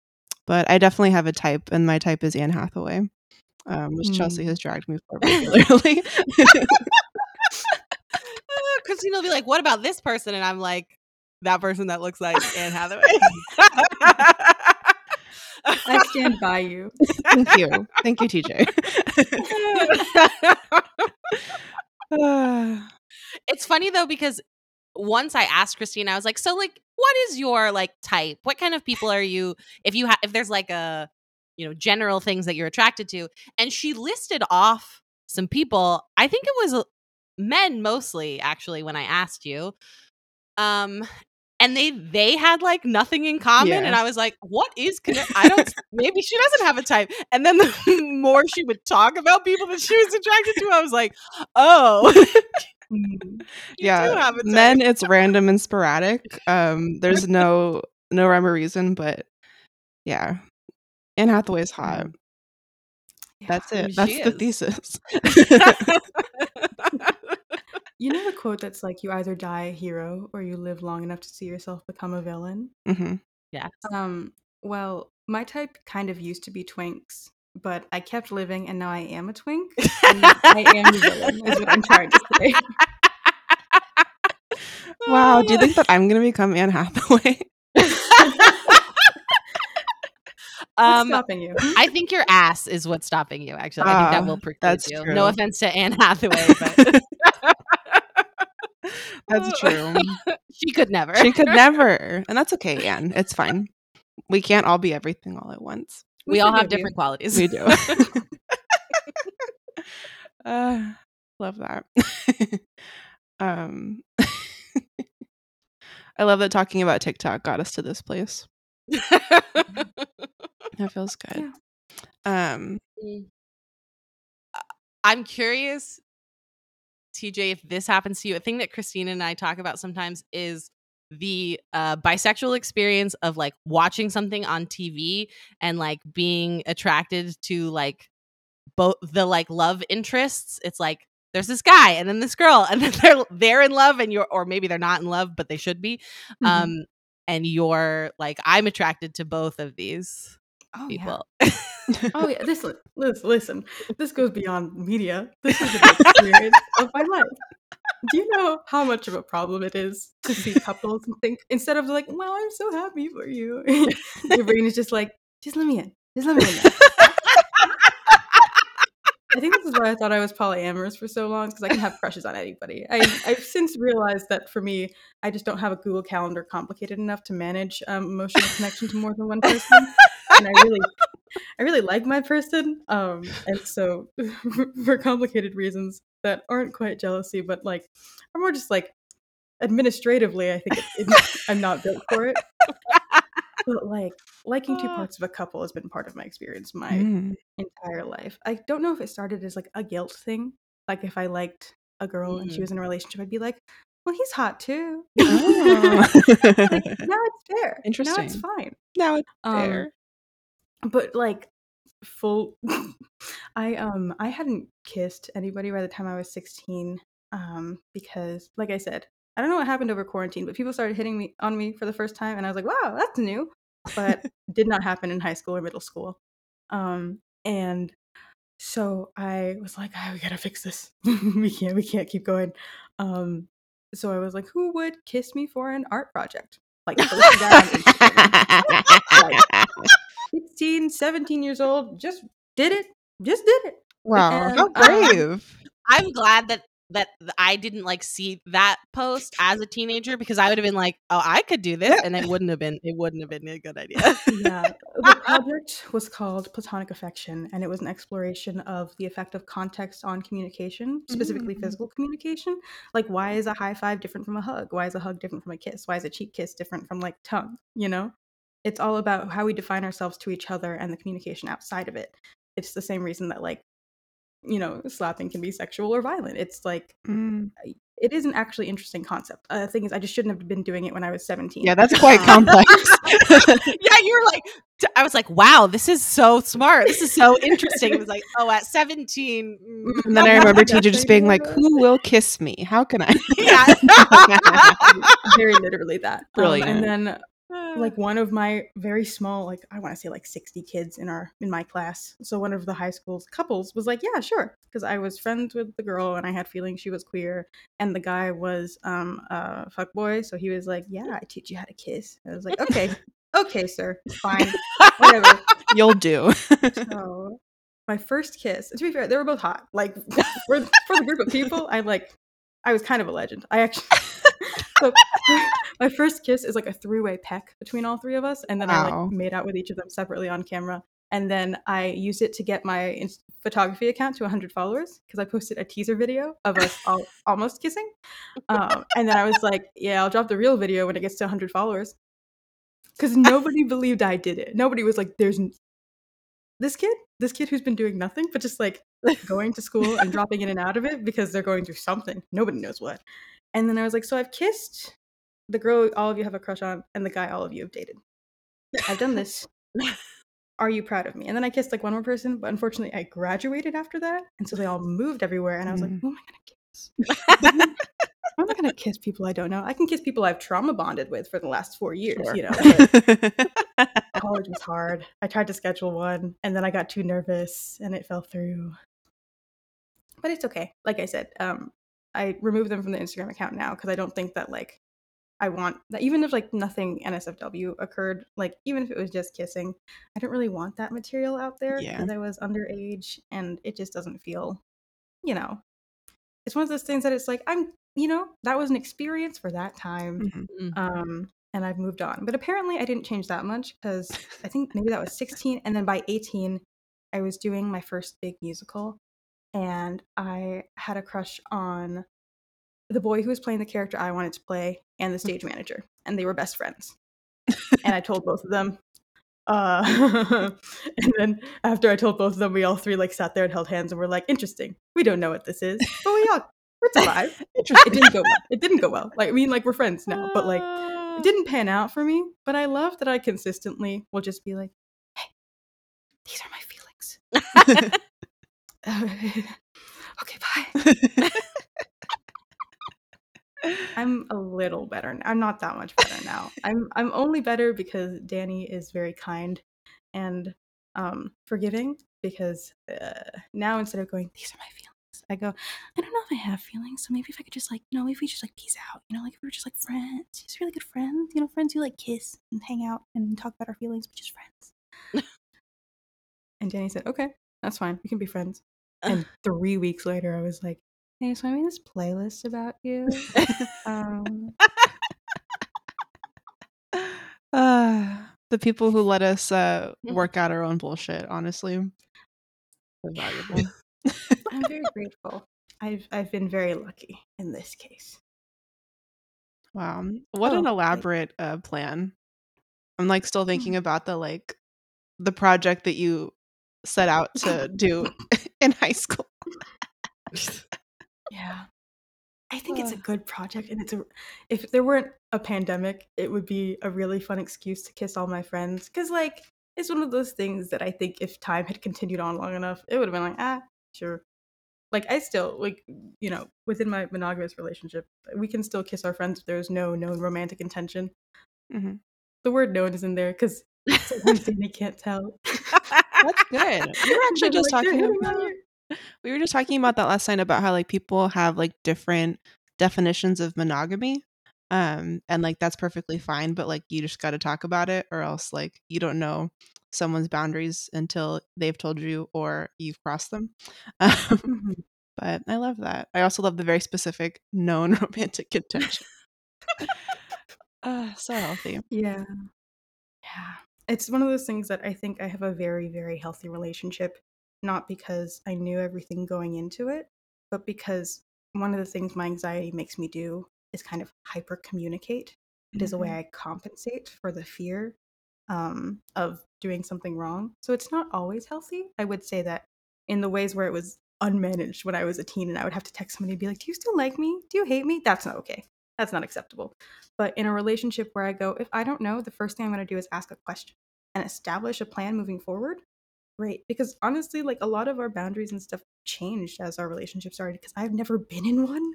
but i definitely have a type and my type is anne hathaway um which chelsee Mm. has dragged me for regularly Christina will be like, "What about this person?" And I'm like, "That person that looks like Anne Hathaway." I stand by you. thank you thank you tj it's funny though because once I asked Christina, I was like, "So, like, what is your like type? What kind of people are you? If you have, if there's like a, you know, general things that you're attracted to," and she listed off some people. I think it was uh, men mostly, actually, when I asked you. Um, and they they had like nothing in common, Yeah. and I was like, "What is? Conne- I don't. maybe she doesn't have a type." And then the more she would talk about people that she was attracted to, I was like, "Oh." Mm. Yeah do have a type. men it's random and sporadic um there's no no rhyme or reason but yeah anne hathaway's hot. Yeah. that's it that's the is. thesis You know the quote that's like, "You either die a hero or you live long enough to see yourself become a villain." hmm yes. Um, well, my type kind of used to be twinks, but I kept living and now I am a twink. And I am the villain, is what I'm trying to say. wow do you think that i'm gonna become anne hathaway What's um, stopping you? I think your ass is what's stopping you. Actually, I think that Ah, will preclude that's you. true. No offense to Anne Hathaway, but that's true. she could never. she could never and that's okay anne it's fine. We can't all be everything all at once. We all have forgive you. different qualities. we do. Uh, love that. Um i love that talking about tiktok got us to this place. That feels good. Um I'm curious, TJ, if this happens to you. A thing that Christina and I talk about sometimes is the uh, bisexual experience of like watching something on TV and like being attracted to like both the like love interests. It's like there's this guy and then this girl and then they're they're in love and you're or maybe they're not in love but they should be. Mhm. Um and you're like I'm attracted to both of these oh, yeah. people. Oh yeah, this listen, listen. This goes beyond media. This is an experience of my life. Do you know how much of a problem it is to see couples and think instead of like, "Well, I'm so happy for you," your brain is just like, "Just let me in. Just let me in." Now." I think this is why I thought I was polyamorous for so long because I can have crushes on anybody. I, I've since realized that for me, I just don't have a Google Calendar complicated enough to manage um, emotional connection to more than one person, and I really, I really like my person. Um, and so, for complicated reasons that aren't quite jealousy, but like, are more just like administratively, I think it, it, I'm not built for it. But like, liking two Ah. parts of a couple has been part of my experience my mm. entire life. I don't know if it started as like a guilt thing. Like if I liked a girl and she Mm. was in a relationship, I'd be like, "Well, he's hot too." Oh. like, now it's fair. Interesting. Now it's fine. now it's Um, fair but like full I um I hadn't kissed anybody by the time I was 16 um because like I said, I don't know what happened over quarantine, but people started hitting me on me for the first time and I was like, "Wow, that's new." But did not happen in high school or middle school. Um and so I was like, "Ah, we got to fix this. we can't we can't keep going." Um so I was like, "Who would kiss me for an art project?" Like on 16, 17 years old, just did it. Just did it. wow and, how um, brave I'm glad that that I didn't like see that post as a teenager because I would have been like, "Oh, I could do this," and it wouldn't have been it wouldn't have been a good idea. Yeah. The project was called Platonic Affection, and it was an exploration of the effect of context on communication, specifically Mm. physical communication. Like, why is a high five different from a hug? Why is a hug different from a kiss? Why is a cheek kiss different from like tongue? You know? It's all about how we define ourselves to each other and the communication outside of it. It's the same reason that, like, you know, slapping can be sexual or violent. It's like Mm. it is an actually interesting concept. Uh, the thing is, I just shouldn't have been doing it when I was 17. Yeah, that's quite complex. yeah, you were like, I was like, wow, this is so smart. This is so interesting. It was like, oh, at 17. mm, and then I remember teacher just being like, "Who will kiss me? How can I?" yeah. very literally that. Um, Brilliant. and then like one of my very small like i want to say like 60 kids in our in my class. So one of the high school's couples was like yeah sure. Because i was friends with the girl and i had feelings she was queer and the guy was um a fuck boy so he was like yeah i teach you how to kiss. I was like okay okay sir. Fine. Whatever. You'll do. so my first kiss and to be fair they were both hot. Like for, for the group of people i like i was kind of a legend. I actually so my first kiss is like a three-way peck between all three of us and then i like made out with each of them separately on camera and then i used it to get my photography account to 100 followers because i posted a teaser video of us all almost kissing. Um, and then i was like yeah i'll drop the real video when it gets to 100 followers. Because nobody believed i did it. Nobody was like there's n- this kid this kid who's been doing nothing but just like going to school and dropping in and out of it because they're going through something. Nobody knows what and then i was like so i've kissed the girl all of you have a crush on and the guy all of you have dated i've done this are you proud of me and then i kissed like one more person but unfortunately i graduated after that and so they all moved everywhere and i was like Mm. who am i going to kiss i'm not going to kiss people i don't know i can kiss people i've trauma bonded with for the last four years Sure. you know college was hard. I tried to schedule one and then I got too nervous and it fell through. But it's okay. Like I said, um I removed them from the Instagram account now because I don't think that like I want that even if like nothing NSFW occurred, like even if it was just kissing, I don't really want that material out there Yeah. because I was underage and it just doesn't feel, you know. It's one of those things that it's like I'm, you know, that was an experience for that time Mhm. um and i've moved on but apparently i didn't change that much because i think maybe that was 16 and then by 18 i was doing my first big musical and i had a crush on the boy who was playing the character i wanted to play and the stage manager and they were best friends. And i told both of them uh and then after i told both of them we all three like sat there and held hands and were like interesting. We don't know what this is but we all it's alive. Interesting. it didn't go well. It didn't go well. Like i mean like we're friends now but like it didn't pan out for me, but I love that I consistently will just be like, "Hey, these are my feelings." okay, bye. I'm a little better. I'm not that much better now. I'm I'm only better because Danny is very kind and um forgiving because uh, now instead of going these are my feelings, I go I don't know if I have feelings, so maybe if I could just like you know maybe we just like peace out, you know, like if we were just like friends, just really good friends, you know, friends who like kiss and hang out and talk about our feelings, but just friends. and Danny said, "Okay, that's fine. We can be friends." And three weeks later, I was like, "Hey, so I made this playlist about you." um, Ah, the people who let us uh, work out our own bullshit, honestly. Valuable. I'm very grateful. I've I've been very lucky in this case. Wow. What an Oh, I- elaborate uh, plan. I'm like still thinking about the like the project that you set out to do in high school. Yeah. I think it's a good project and it's a if there weren't a pandemic, it would be a really fun excuse to kiss all my friends cuz like it's one of those things that I think if time had continued on long enough, it would have been like, ah, sure. Like I still like you know, within my monogamous relationship, we can still kiss our friends if there's no known romantic intention. Mhm. The word known is in there cuz sometimes Danny can't tell. That's good. We were actually just like, talking about we were just talking about that last night about how like people have like different definitions of monogamy. Um and like that's perfectly fine, but like you just got to talk about it or else like you don't know someone's boundaries until they've told you or you've crossed them. Um, Mhm. but I love that. I also love the very specific known romantic intention. uh, so healthy. Yeah. Yeah. It's one of those things that I think I have a very, very healthy relationship, not because I knew everything going into it, but because one of the things my anxiety makes me do is kind of hyper communicate. It is a way I compensate for the fear um, of doing something wrong. So it's not always healthy. I would say that in the ways where it was unmanaged when I was a teen and I would have to text somebody and be like, Do you still like me? Do you hate me? That's not okay. That's not acceptable. But in a relationship where I go, if I don't know, the first thing I'm going to do is ask a question and establish a plan moving forward. Great. Because honestly, like a lot of our boundaries and stuff changed as our relationship started because I've never been in one.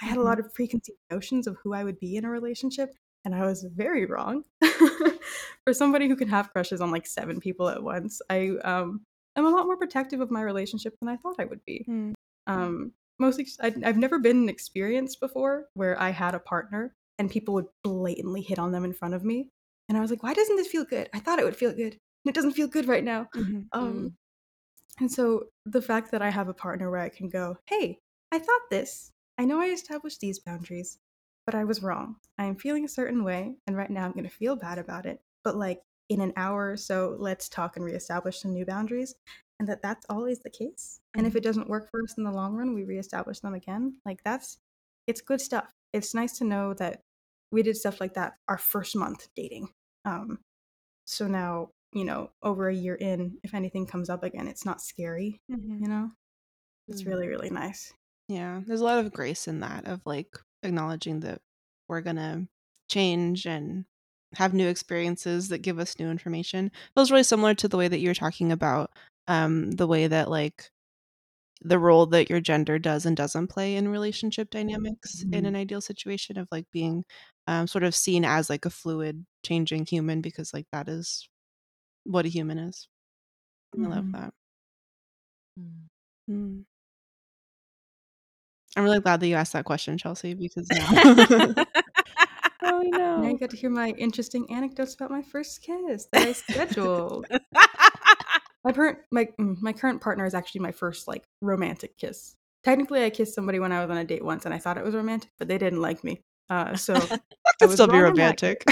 I had a lot of preconceived notions of who I would be in a relationship, and I was very wrong. For somebody who can have crushes on like seven people at once, I um, am a lot more protective of my relationship than I thought I would be. Mm. Um, mostly, I, I've never been an experienced before where I had a partner and people would blatantly hit on them in front of me, and I was like, "Why doesn't this feel good? I thought it would feel good, and it doesn't feel good right now." Mhm. Um, and so the fact that I have a partner where I can go, hey, I thought this. I know I established these boundaries, but I was wrong. I am feeling a certain way, and right now I'm going to feel bad about it. But like in an hour or so, let's talk and reestablish some new boundaries. And that that's always the case. And if it doesn't work for us in the long run, we reestablish them again. Like that's, it's good stuff. It's nice to know that we did stuff like that our first month dating. Um, so now you know over a year in if anything comes up again it's not scary Mhm. you know it's Mm. really really nice Yeah, there's a lot of grace in that of like acknowledging that we're gonna change and have new experiences that give us new information. Feels really similar to the way that you're talking about um the way that like the role that your gender does and doesn't play in relationship dynamics in Mhm. an ideal situation of like being um, sort of seen as like a fluid changing human because like that is what a human is. I love Mhm. that. Mm. Mm. I'm really glad that you asked that question, Chelsee, because now Oh now you no. got to hear my interesting anecdotes about my first kiss that i scheduled my current my, mm, my current partner is actually my first like romantic kiss. Technically i kissed somebody when i was on a date once and i thought it was romantic but they didn't like me. Uh, so That could still be wrong on that. romantic.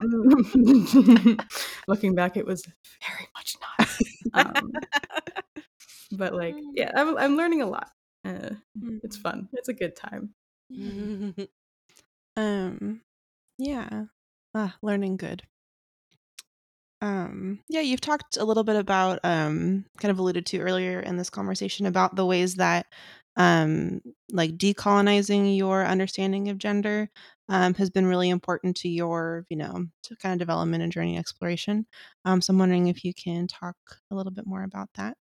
looking back it was very much not. Um, but like yeah I'm, I'm learning a lot. Uh, it's fun. It's a good time. Um yeah. Ah, learning good. Um yeah, you've talked a little bit about um kind of alluded to earlier in this conversation about the ways that um like decolonizing your understanding of gender um has been really important to your, you know, to kind of development and journey exploration. Um so I'm wondering if you can talk a little bit more about that.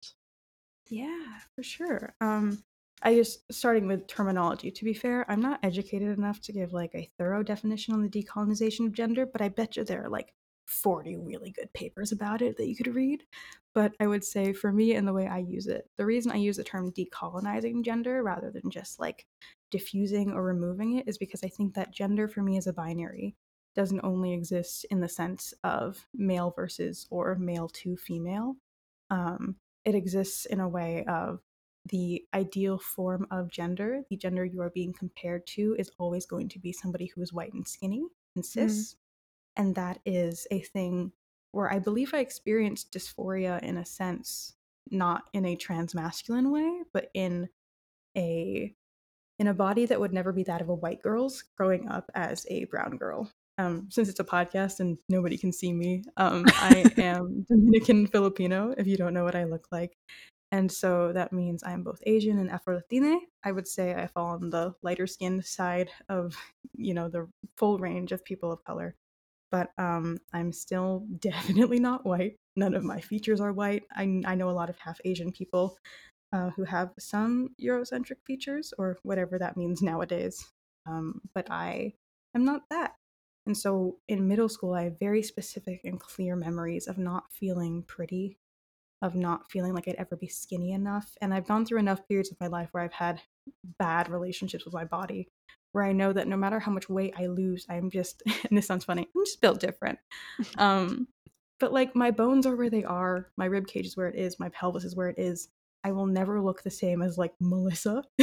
Yeah, for sure. Um, I just starting with terminology. To be fair, I'm not educated enough to give like a thorough definition on the decolonization of gender, but I bet you there are like 40 really good papers about it that you could read. But I would say for me and the way I use it, the reason I use the term decolonizing gender rather than just like diffusing or removing it is because I think that gender for me is a binary. Doesn't only exist in the sense of male versus or male to female. Um, it exists in a way of the ideal form of gender, the gender you are being compared to, is always going to be somebody who is white and skinny and cis. And that is a thing where I believe I experienced dysphoria in a sense, not in a transmasculine way, but in a in a body that would never be that of a white girl's growing up as a brown girl. Um, since it's a podcast and nobody can see me, um, I am Dominican Filipino, if you don't know what I look like. And so that means I'm both Asian and Afro Latina. I would say I fall on the lighter skinned side of, you know, the full range of people of color. But um, I'm still definitely not white. None of my features are white. I, I know a lot of half Asian people uh, who have some Eurocentric features or whatever that means nowadays. Um, but I am not that. And so in middle school, I have very specific and clear memories of not feeling pretty, of not feeling like I'd ever be skinny enough. And I've gone through enough periods of my life where I've had bad relationships with my body, where I know that no matter how much weight I lose, I'm just, and this sounds funny, I'm just built different. Um, but like my bones are where they are, my rib cage is where it is, my pelvis is where it is. I will never look the same as like Melissa,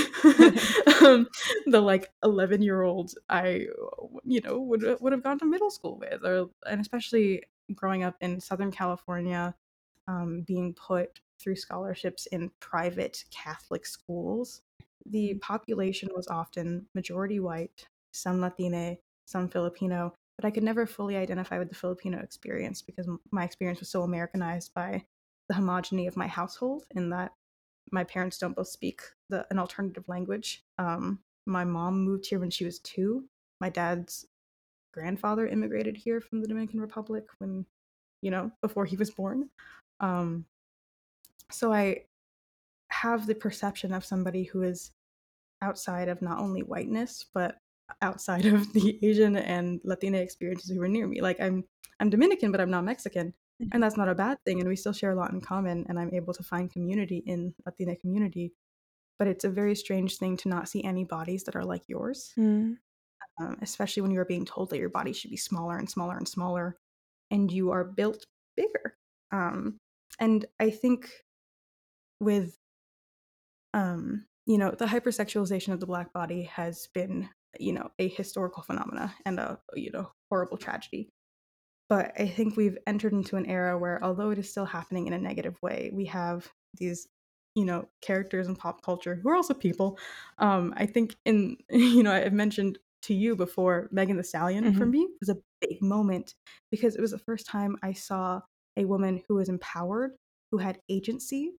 um, the like eleven year old I, you know, would would have gone to middle school with, or and especially growing up in Southern California, um, being put through scholarships in private Catholic schools. The population was often majority white, some Latine, some Filipino, but I could never fully identify with the Filipino experience because my experience was so Americanized by the homogeny of my household in that my parents don't both speak the an alternative language. Um, my mom moved here when she was two. My dad's grandfather immigrated here from the Dominican Republic when, you know, before he was born. Um, so I have the perception of somebody who is outside of not only whiteness but outside of the Asian and Latina experiences who are near me. Like I'm I'm Dominican, but I'm not Mexican. And that's not a bad thing. And we still share a lot in common. And I'm able to find community in Latina community. But it's a very strange thing to not see any bodies that are like yours, Mm. um, especially when you are being told that your body should be smaller and smaller and smaller, and you are built bigger. Um, and I think with, um, you know, the hypersexualization of the black body has been, you know, a historical phenomena and a, you know, horrible tragedy. But I think we've entered into an era where, although it is still happening in a negative way, we have these, you know, characters in pop culture who are also people. Um, I think in, you know, I've mentioned to you before, Megan Thee Stallion for Mhm. me was a big moment because it was the first time I saw a woman who was empowered, who had agency,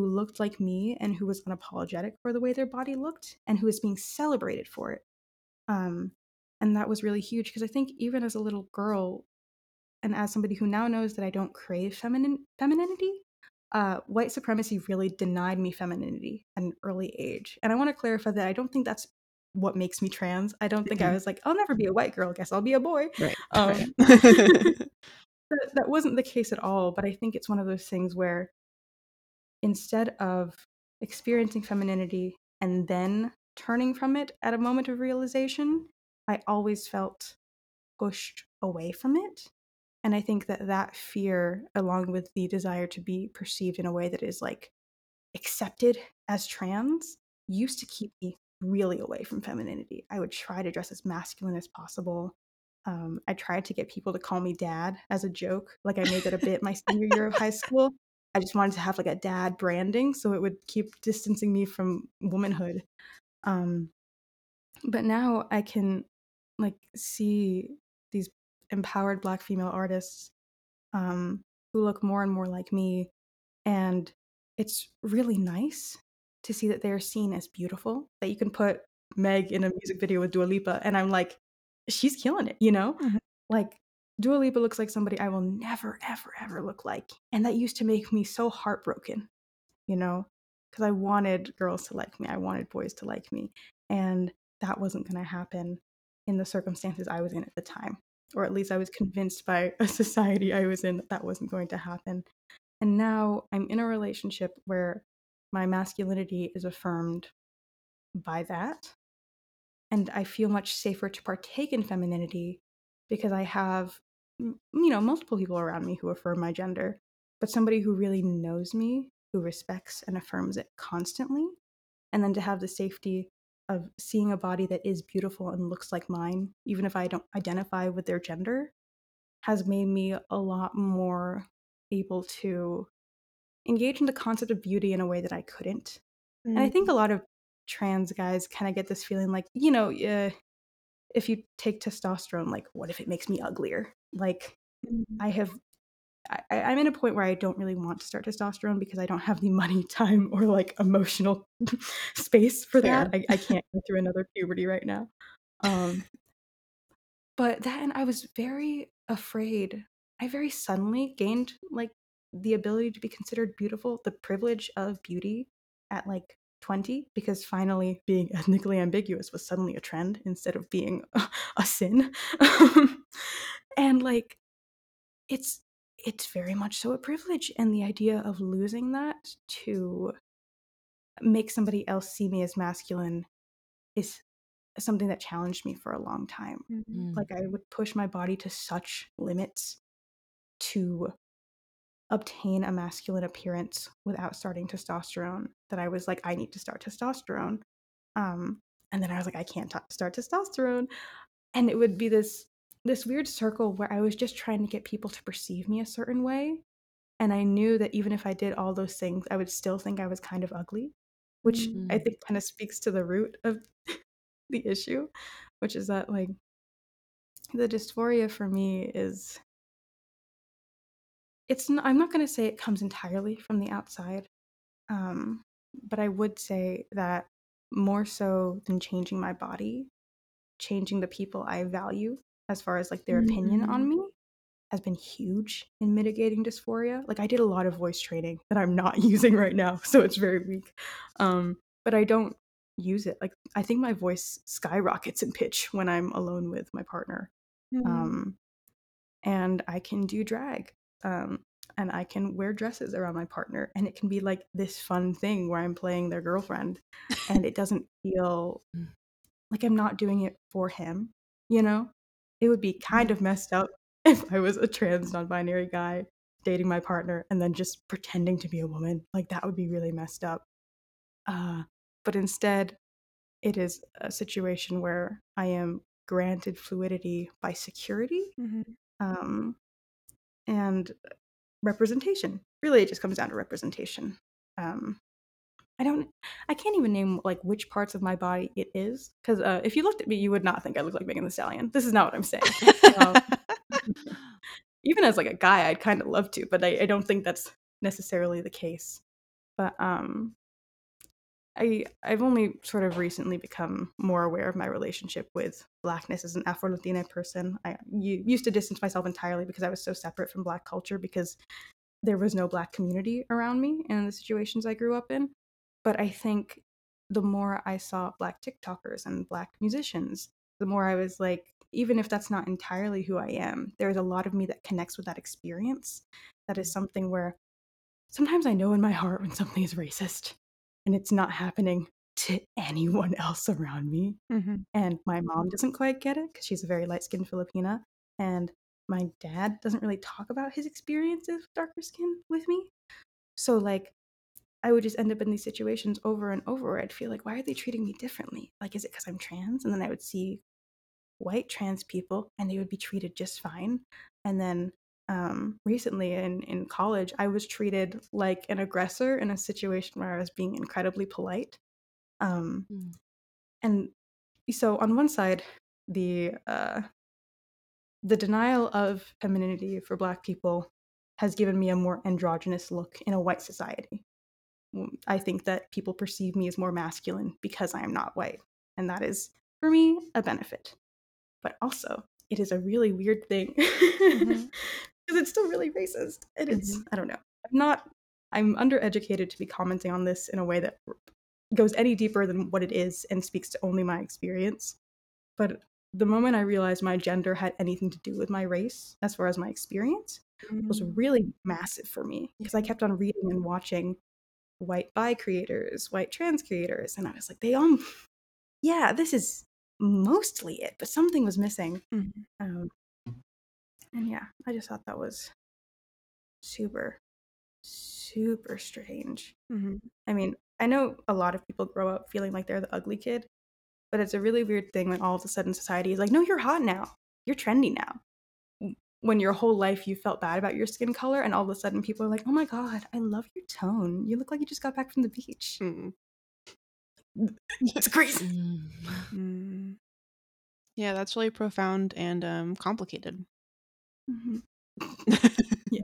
who looked like me, and who was unapologetic for the way their body looked, and who was being celebrated for it. Um, and that was really huge because I think even as a little girl, and as somebody who now knows that I don't crave feminine femininity, uh, white supremacy really denied me femininity at an early age. And I want to clarify that I don't think that's what makes me trans. I don't think I Mhm. was like, I'll never be a white girl. Guess I'll be a boy. Right. Um, right. that, that wasn't the case at all. But I think it's one of those things where instead of experiencing femininity and then turning from it at a moment of realization, I always felt pushed away from it. And I think that that fear, along with the desire to be perceived in a way that is like accepted as trans, used to keep me really away from femininity. I would try to dress as masculine as possible. Um, I tried to get people to call me dad as a joke. Like I made that a bit my senior year of high school. I just wanted to have like a dad branding so it would keep distancing me from womanhood. Um, but now I can like see these empowered black female artists um, who look more and more like me. And it's really nice to see that they're seen as beautiful, that you can put Meg in a music video with Dua Lipa, and I'm like, she's killing it, you know? Mhm. Like, Dua Lipa looks like somebody I will never, ever, ever look like. And that used to make me so heartbroken, you know? Because I wanted girls to like me, I wanted boys to like me. And that wasn't going to happen in the circumstances I was in at the time or at least I was convinced by a society I was in that that wasn't going to happen. And now I'm in a relationship where my masculinity is affirmed by that. And I feel much safer to partake in femininity because I have, you know, multiple people around me who affirm my gender, but somebody who really knows me, who respects and affirms it constantly. And then to have the safety of seeing a body that is beautiful and looks like mine, even if I don't identify with their gender, has made me a lot more able to engage in the concept of beauty in a way that I couldn't. And I think a lot of trans guys kind of get this feeling like, you know, uh, if you take testosterone, like, what if it makes me uglier? Like, Mhm. I have, I, I'm in a point where I don't really want to start testosterone because I don't have the money, time, or like emotional space for that. I, I can't go through another puberty right now. Um, but then I was very afraid. I very suddenly gained like the ability to be considered beautiful, the privilege of beauty at like 20, because finally being ethnically ambiguous was suddenly a trend instead of being a, sin. and like, it's it's very much so a privilege and the idea of losing that to make somebody else see me as masculine is something that challenged me for a long time Mhm. like i would push my body to such limits to obtain a masculine appearance without starting testosterone that i was like i need to start testosterone um and then i was like i can't t- start testosterone and it would be this this weird circle where i was just trying to get people to perceive me a certain way and i knew that even if i did all those things i would still think i was kind of ugly which i Mm. think kind of speaks to the root of the issue which is that like the dysphoria for me is it's not, i'm not going to say it comes entirely from the outside um but I would say that more so than changing my body, changing the people I value as far as like their opinion on Mm. me has been huge in mitigating dysphoria. Like I did a lot of voice training that I'm not using right now, so it's very weak. Um, but I don't use it. Like I think my voice skyrockets in pitch when I'm alone with my partner. Mm. Um, and I can do drag. Um, and I can wear dresses around my partner, and it can be like this fun thing where I'm playing their girlfriend, and it doesn't feel Mm. like I'm not doing it for him. You know, it would be kind of messed up if I was a trans non-binary guy dating my partner and then just pretending to be a woman. Like that would be really messed up. Uh, but instead, it is a situation where I am granted fluidity by security Mhm. um, and representation. Really, it just comes down to representation. Um, I don't, I can't even name like which parts of my body it is because uh, if you looked at me, you would not think I look like Megan Thee Stallion. This is not what I'm saying. Um, even as like a guy, I'd kind of love to, but I, I don't think that's necessarily the case. But um, I I've only sort of recently become more aware of my relationship with blackness as an Afro Latina person. I used to distance myself entirely because I was so separate from black culture because there was no black community around me in the situations I grew up in. But I think the more I saw black TikTokers and black musicians, the more I was like, even if that's not entirely who I am, there's a lot of me that connects with that experience. That is mm. something where sometimes I know in my heart when something is racist and it's not happening to anyone else around me. Mhm. And my mom doesn't quite get it because she's a very light skinned Filipina. And my dad doesn't really talk about his experiences with darker skin with me. So, like, I would just end up in these situations over and over where I'd feel like, why are they treating me differently? Like, is it because I'm trans? And then I would see white trans people and they would be treated just fine. And then um, recently in, in college, I was treated like an aggressor in a situation where I was being incredibly polite. Um, Mm. and so on one side, the uh, the denial of femininity for Black people has given me a more androgynous look in a white society. Mm, I think that people perceive me as more masculine because I am not white, and that is for me a benefit. But also, it is a really weird thing because it's still really racist, and it's I don't know. I'm not. I'm undereducated to be commenting on this in a way that goes any deeper than what it is and speaks to only my experience. But the moment I realized my gender had anything to do with my race, as far as my experience, was Mm. really massive for me because I kept on reading and watching white bi creators, white trans creators, and I was like, they all, yeah, this is mostly it, but something was missing. Mhm. Um, and yeah, I just thought that was super, super strange. Mhm. I mean, I know a lot of people grow up feeling like they're the ugly kid, but it's a really weird thing when all of a sudden society is like, no, you're hot now. You're trendy now. When your whole life you felt bad about your skin color, and all of a sudden people are like, oh my God, I love your tone. You look like you just got back from the beach. Mm. It's crazy. Mm. Mm. Yeah, that's really profound and um, complicated. Mhm. Yeah.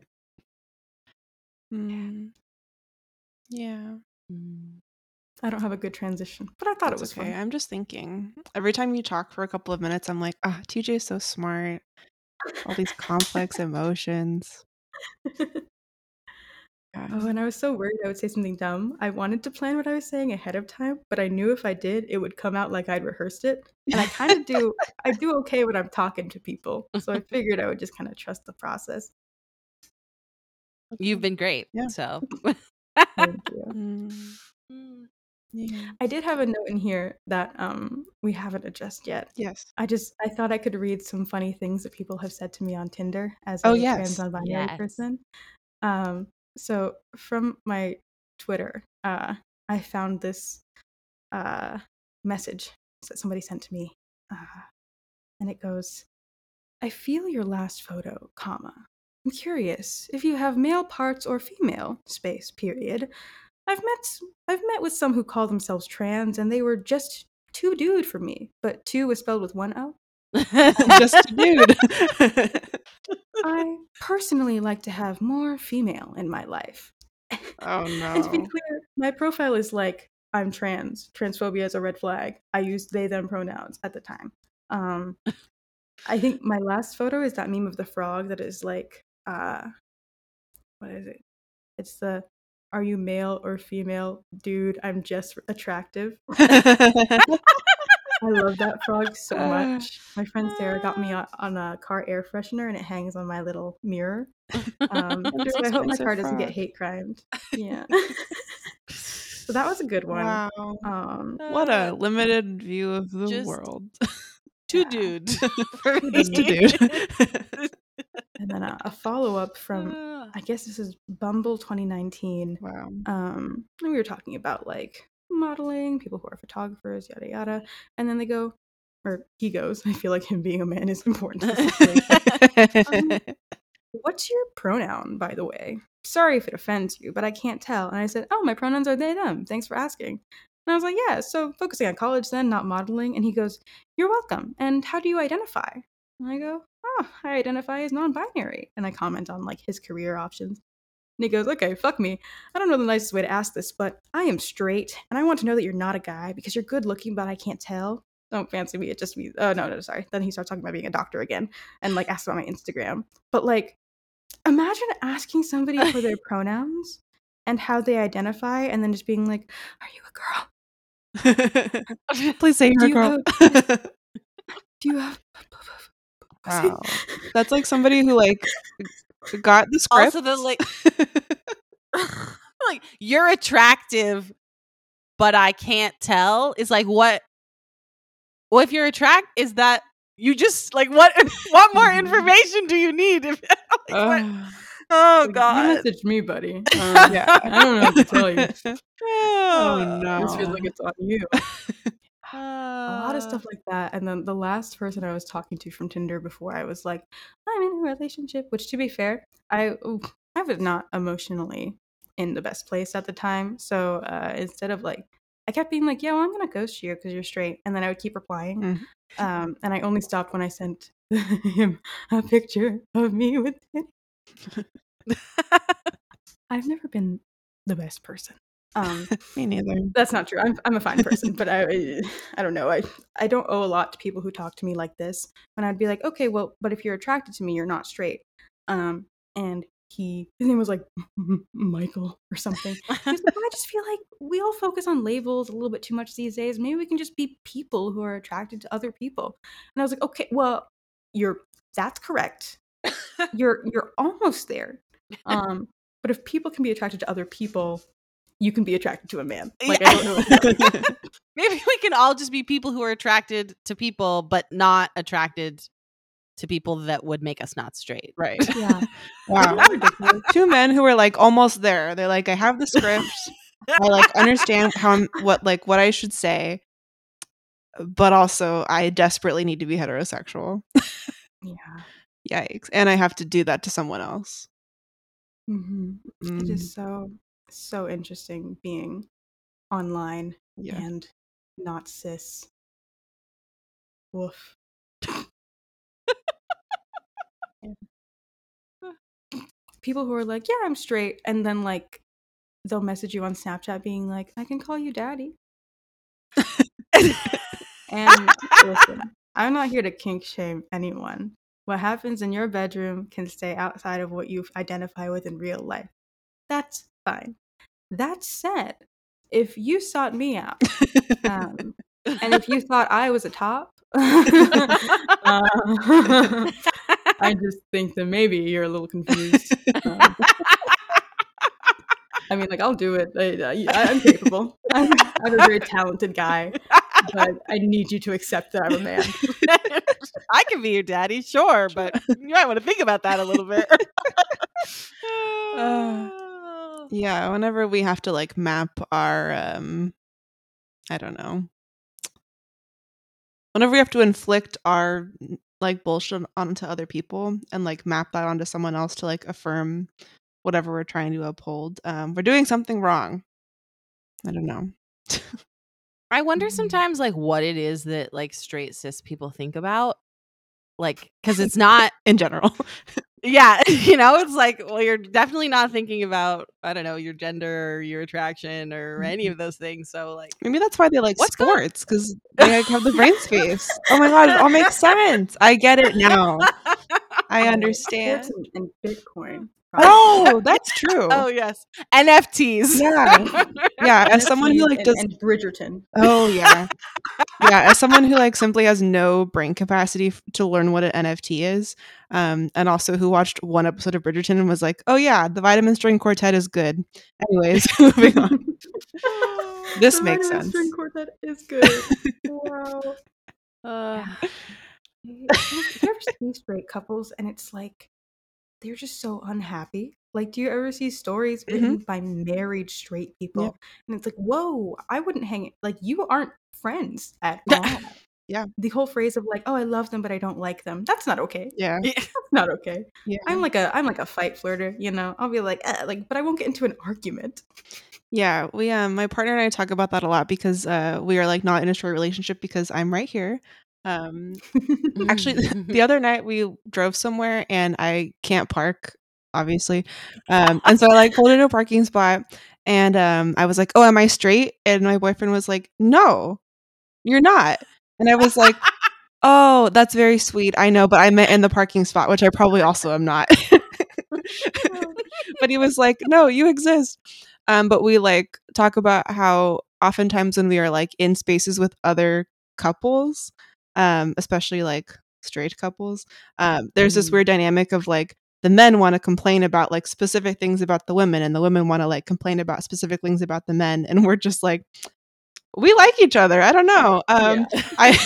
Mm. Yeah. Mm. I don't have a good transition, but I thought That's it was okay. fun. I'm just thinking. Every time you talk for a couple of minutes, I'm like, ah, TJ is so smart. All these complex emotions. Yeah. Oh, and I was so worried I would say something dumb. I wanted to plan what I was saying ahead of time, but I knew if I did, it would come out like I'd rehearsed it. And I kind of do, I do okay when I'm talking to people. So I figured I would just kind of trust the process. You've been great. Yeah. So. Thank you. Mm. Mm. Yeah. I did have a note in here that um we haven't addressed yet. Yes. I just I thought I could read some funny things that people have said to me on Tinder as Oh, a yes. trans non-binary Yes. person. Um, so from my Twitter, uh, I found this uh message that somebody sent to me, uh, and it goes, "I feel your last photo, comma. I'm curious if you have male parts or female space. Period. I've met I've met with some who call themselves trans, and they were just too dude for me. But two was spelled with one O. just a dude. I personally like to have more female in my life. oh And to be clear, my profile is like I'm trans. Transphobia is a red flag. I use they them pronouns at the time. Um, I think my last photo is that meme of the frog that is like, uh, what is it? It's the are you male or female? Dude, I'm just attractive. I love that frog so much. My friend Sarah got me on, on a car air freshener and it hangs on my little mirror. Um, so I hope my expensive car doesn't get hate crimed. Yeah. so that was a good one. wow. Um, What a Uh, limited view of the just- world. two Yeah. dude for Just a dude. and then a, a follow up from, Uh, I guess this is Bumble 2019. wow. um and we were talking about like modeling people who are photographers yada yada. And then they go or he goes i feel like him being a man is important situation. Um, what's your pronoun by the way? Sorry if it offends you but i can't tell. And i said oh my pronouns are they them. Thanks for asking. And i was like yeah so focusing on college then not modeling. And he goes you're welcome. And how do you identify? And i go oh i identify as non-binary. And i comment on like his career options and he goes, okay, fuck me. I don't know the nicest way to ask this, but I am straight, and I want to know that you're not a guy because you're good looking, but I can't tell. Don't fancy me. It just me. Oh, no, no, sorry. Then he starts talking about being a doctor again and like asks about my Instagram. But like, imagine asking somebody for their pronouns and how they identify, and then just being like, are you a girl? Please say you're a you girl. Do you have. wow. That's like somebody who like got the script. Also, the, like- like you're attractive, but I can't tell. Is like what? Well, if you're attract, is that you just like what? What more information do you need? If, like, Ugh. Oh Like, you god. message me, buddy. Um, yeah. I don't know what to tell you. Oh no. This feels like it's on you. A a lot of stuff like that. And then the last person I was talking to from Tinder before I was like, I'm in a relationship, which to be fair, I I was not emotionally in the best place at the time. So uh, instead of like, I kept being like, yeah, well, I'm gonna ghost you because you're straight, and then I would keep replying. Mhm. Um, and I only stopped when I sent him a picture of me with it. I've never been the best person. Um, Me neither. that's not true. I'm I'm a fine person, but I I don't know. I I don't owe a lot to people who talk to me like this. And I'd be like, okay, well, but if you're attracted to me, you're not straight. Um, and he his name was like Michael or something. Like, "Well, I just feel like we all focus on labels a little bit too much these days. Maybe we can just be people who are attracted to other people. And I was like, okay, well, you're that's correct. You're you're almost there. Um, but if people can be attracted to other people, you can be attracted to a man. Like I don't know. what to tell you. Maybe we can all just be people who are attracted to people, but not attracted to people that would make us not straight. right. yeah. Wow. Two men who are like almost there. They're like, I have the script. I like understand how I'm, what like what I should say, but also I desperately need to be heterosexual. Yeah. Yikes! And I have to do that to someone else. hmm Mm, is so so interesting being online yeah. and not cis. Woof. People who are like, yeah, I'm straight, and then like they'll message you on Snapchat being like, I can call you daddy. And listen, I'm not here to kink shame anyone. What happens in your bedroom can stay outside of what you identify with in real life. That's fine. That said, if you sought me out, um, and if you thought I was a top, uh, I just think that maybe you're a little confused. Um, I mean, like, I'll do it. I, I, I'm capable. I'm, I'm a very talented guy, but I need you to accept that I'm a man. I can be your daddy, sure, but you might want to think about that a little bit. Yeah, whenever we have to like map our um I don't know. Whenever we have to inflict our like bullshit onto other people and like map that onto someone else to like affirm whatever we're trying to uphold, um we're doing something wrong. I don't know. I wonder Mhm. sometimes like what it is that like straight cis people think about. Like, because it's not In general. yeah, you know, it's like, well, you're definitely not thinking about, I don't know, your gender or your attraction or any of mm-hmm. those things. So, like, Maybe that's why they like What's sports because they like, have the brain space. Oh my god, it all makes sense. I get it now. I understand. and, and Bitcoin. Oh, that's true. oh yes, NFTs. Yeah. Yeah, as someone who like and, does and Bridgerton. Oh yeah. yeah, as someone who like simply has no brain capacity f- to learn what an NFT is, um, and also who watched one episode of Bridgerton and was like, "Oh yeah, the vitamin string quartet is good." Anyways, moving on. This The makes Vitamin String. Quartet is good. wow. Uh, You you ever see straight couples and it's like they're just so unhappy? Like, do you ever see stories written by married straight people? And it's like, whoa, I wouldn't hang it. like you aren't friends at all. Yeah. The whole phrase of like, oh, I love them, but I don't like them. That's not okay. Yeah, That's not okay. yeah, I'm like a I'm like a fight flirter, you know. I'll be like, eh, like, but I won't get into an argument. yeah. We um, my partner and I talk about that a lot because uh, we are like not in a short relationship because I'm right here. Um, Actually, the other night we drove somewhere and I can't park, obviously. Um, and so I like pulled into a parking spot and um, I was like, Oh, am I straight? And my boyfriend was like, No, you're not. And I was like, Oh, that's very sweet. I know, but I meant in the parking spot, which I probably also am not. but he was like, No, you exist. Um, but we like talk about how oftentimes when we are like in spaces with other couples, um, especially like straight couples, um, there's this Mm. weird dynamic of like the men want to complain about like specific things about the women, and the women want to like complain about specific things about the men, and we're just like, we like each other. I don't know. Um, I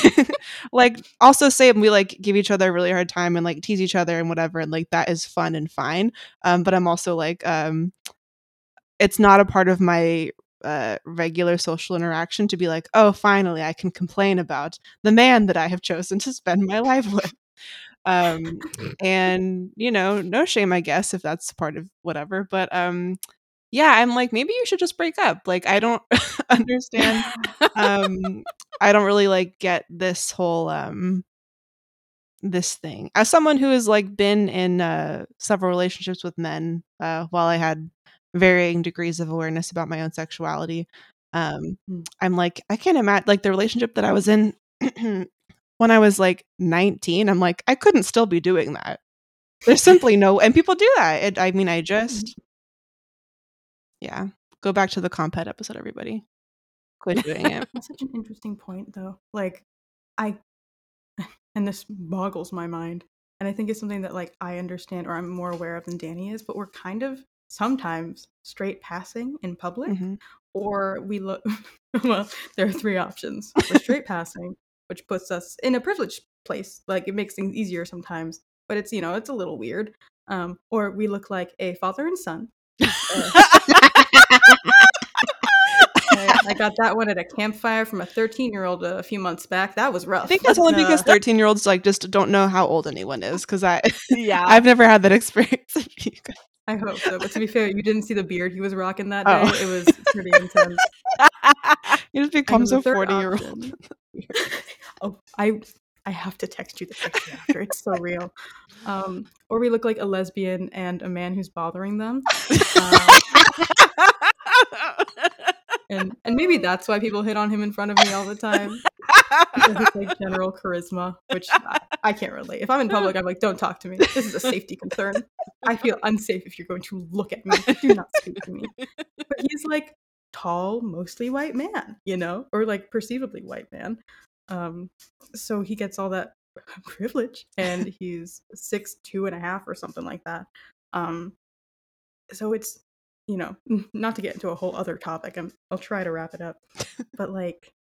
like also say we like give each other a really hard time and like tease each other and whatever, and like that is fun and fine. Um, but I'm also like, um, it's not a part of my uh, regular social interaction to be like, oh, finally, I can complain about the man that I have chosen to spend my life with. Um, and you know, no shame, I guess, if that's part of whatever. But um, yeah, I'm like, maybe you should just break up. Like, I don't understand. um, I don't really like get this whole um this thing as someone who has like been in uh several relationships with men uh while i had varying degrees of awareness about my own sexuality um Mm. i'm like i can't imagine like the relationship that i was in when i was like 19 i'm like i couldn't still be doing that there's simply no and people do that it, i mean i just yeah go back to the compet episode everybody quit doing it That's such an interesting point, though. Like, I, and this boggles my mind, and I think it's something that like I understand or I'm more aware of than Danny is. But we're kind of sometimes straight passing in public, Mhm. or we look. well, there are three options: we're straight passing, which puts us in a privileged place. Like it makes things easier sometimes, but it's you know it's a little weird. Um, or we look like a father and son. Uh, I, I got that one at a campfire from a 13 year old a few months back. That was rough. I think that's only because Uh, 13 year olds like just don't know how old anyone is because I yeah. I've never had that experience. I hope so. But to be fair, you didn't see the beard he was rocking that Oh. day. It was pretty intense. you just becomes a 40 year old. oh, I I have to text you the picture after. It's so real. Um, or we look like a lesbian and a man who's bothering them. Um, and and maybe that's why people hit on him in front of me all the time. Like general charisma, which I, I can't relate. If I'm in public, I'm like, don't talk to me. This is a safety concern. I feel unsafe if you're going to look at me. Do not speak to me. But he's like tall, mostly white man, you know, or like perceivably white man. Um, so he gets all that privilege, and he's six two and a half or something like that. Um, so it's you know, not to get into a whole other topic. I'm, I'll try to wrap it up, but like,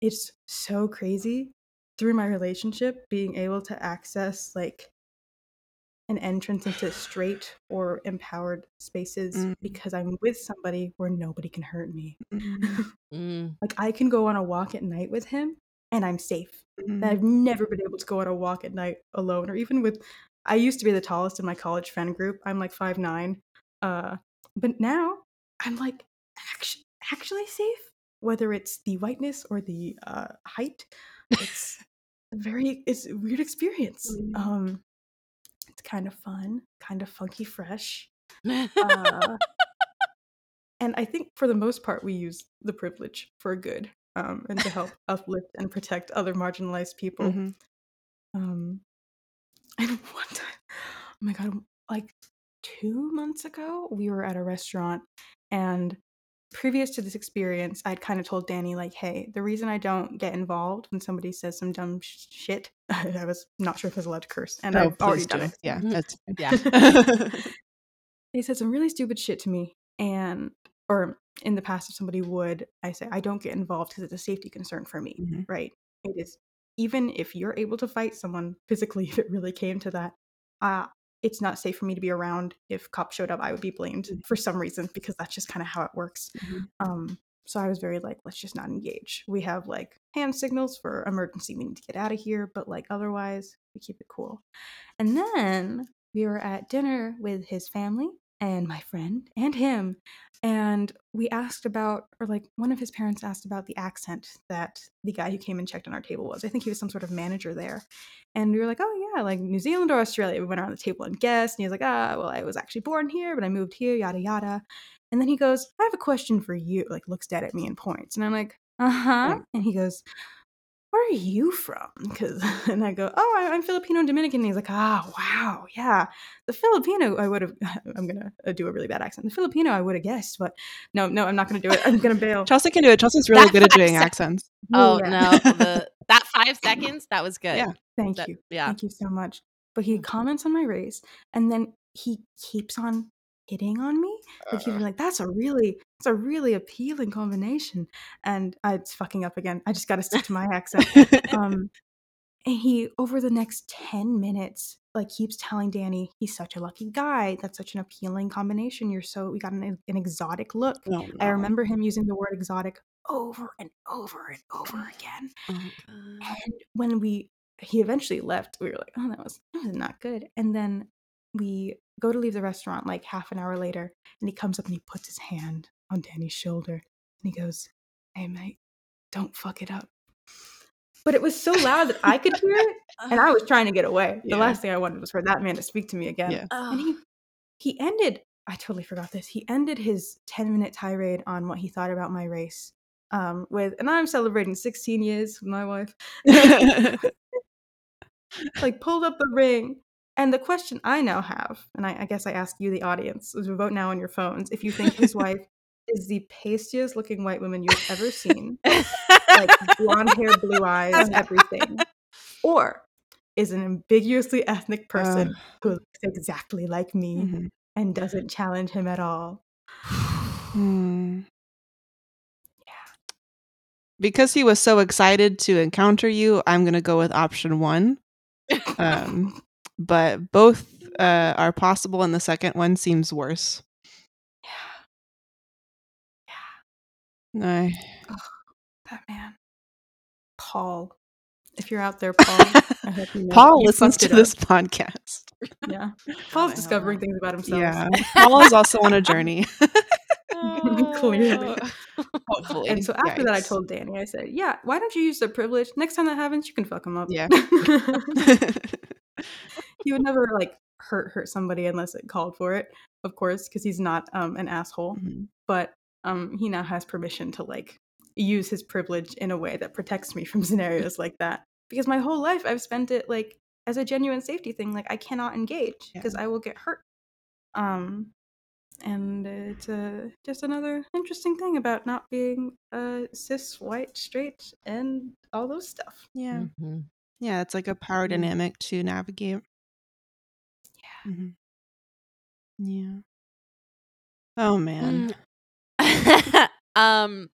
it's so crazy through my relationship being able to access like an entrance into straight or empowered spaces Mm. because I'm with somebody where nobody can hurt me. Mm, Mm. Like I can go on a walk at night with him and I'm safe. And I've never been able to go on a walk at night alone or even with I used to be the tallest in my college friend group. I'm like five nine. Uh but now I'm like actually actually safe whether it's the whiteness or the uh height. It's a very it's a weird experience. Mm. Um it's kind of fun, kind of funky fresh. Uh, and I think for the most part, we use the privilege for good um, and to help uplift and protect other marginalized people. Mhm. Um, and one time, oh my god, like two months ago, we were at a restaurant, and previous to this experience, I'd kind of told Danny, like, hey, the reason I don't get involved when somebody says some dumb sh- shit, I was not sure if I was allowed to curse, and Oh, I've already done do. it. Yeah, Mhm. that's Yeah. They said some really stupid shit to me, and or in the past, if somebody would, I say I don't get involved because it's a safety concern for me, Mhm. right? It is even if you're able to fight someone physically, if it really came to that, uh, it's not safe for me to be around. If cops showed up, I would be blamed Mhm. for some reason because that's just kind of how it works. Mhm. Um, so I was very like, let's just not engage. We have like hand signals for emergency, we need to get out of here, but like otherwise, we keep it cool. And then we were at dinner with his family and my friend and him. And we asked about, or like one of his parents asked about the accent that the guy who came and checked on our table was. I think he was some sort of manager there. And we were like, oh, yeah, like New Zealand or Australia. We went around the table and guessed. And he was like, ah, well, I was actually born here, but I moved here, yada, yada. And then he goes, I have a question for you. Like, looks dead at me and points. And I'm like, uh huh. And he goes, where are you from? Because and I go, oh, I- I'm Filipino and Dominican. And he's like, ah, wow, yeah, the Filipino I would have. I'm gonna uh, do a really bad accent. The Filipino I would have guessed, but no, no, I'm not gonna do it. I'm gonna bail. Chelsee can do it. Chelsee's really That good at five doing sec- accents. oh Yeah. no, the that five seconds that was good. Yeah. Thank That- you, yeah. thank you so much. But he comments on my race, and then he keeps on hitting on me. Like he'd be like, "That's a really, that's a really appealing combination." And I, it's fucking up again. I just got to stick to my accent. um and he over the next 10 minutes like keeps telling danny he's such a lucky guy that's such an appealing combination you're so we got an, an exotic look Oh, i remember him using the word exotic over and over and over again Oh and when we he eventually left we were like oh that was that was not good and then we go to leave the restaurant like half an hour later and he comes up and he puts his hand on danny's shoulder and he goes hey mate don't fuck it up. But it was so loud that i could hear it and i was trying to get away. The Yeah. last thing i wanted was for that man to speak to me again. Yeah. and he he ended i totally forgot this he ended his 10 minute tirade on what he thought about my race um with and i'm celebrating 16 years with my wife. Like pulled up the ring and the question i now have and i, I guess i ask you the audience is vote now on your phones if you think his wife is the pastiest looking white woman you've ever seen like blonde hair blue eyes everything or is an ambiguously ethnic person who looks exactly like me Mhm. and doesn't challenge him at all Hmm. Because he was so excited to encounter you, I'm going to go with option one. Um, but both uh, are possible, and the second one seems worse. Yeah. Yeah. No. that man paul if you're out there paul I hope you know Paul listens to this podcast. yeah Oh paul's discovering things about himself Yeah. Paul is also on a journey. Clearly. Hopefully. And so after that, I told Danny, I said, "Yeah, why don't you use the privilege? Next time that happens, you can fuck him up." Yeah. he would never like hurt hurt somebody unless it called for it, of course, because he's not um an asshole. Mhm. But um, he now has permission to like use his privilege in a way that protects me from scenarios like that. Because my whole life, I've spent it like as a genuine safety thing. Like I cannot engage Yeah. because I will get hurt. Um, and it's uh, just another interesting thing about not being uh, cis, white, straight, and all those stuff. Yeah. Mhm. Yeah, it's like a power dynamic to navigate. Yeah. hmm Yeah. Oh man. Mm. um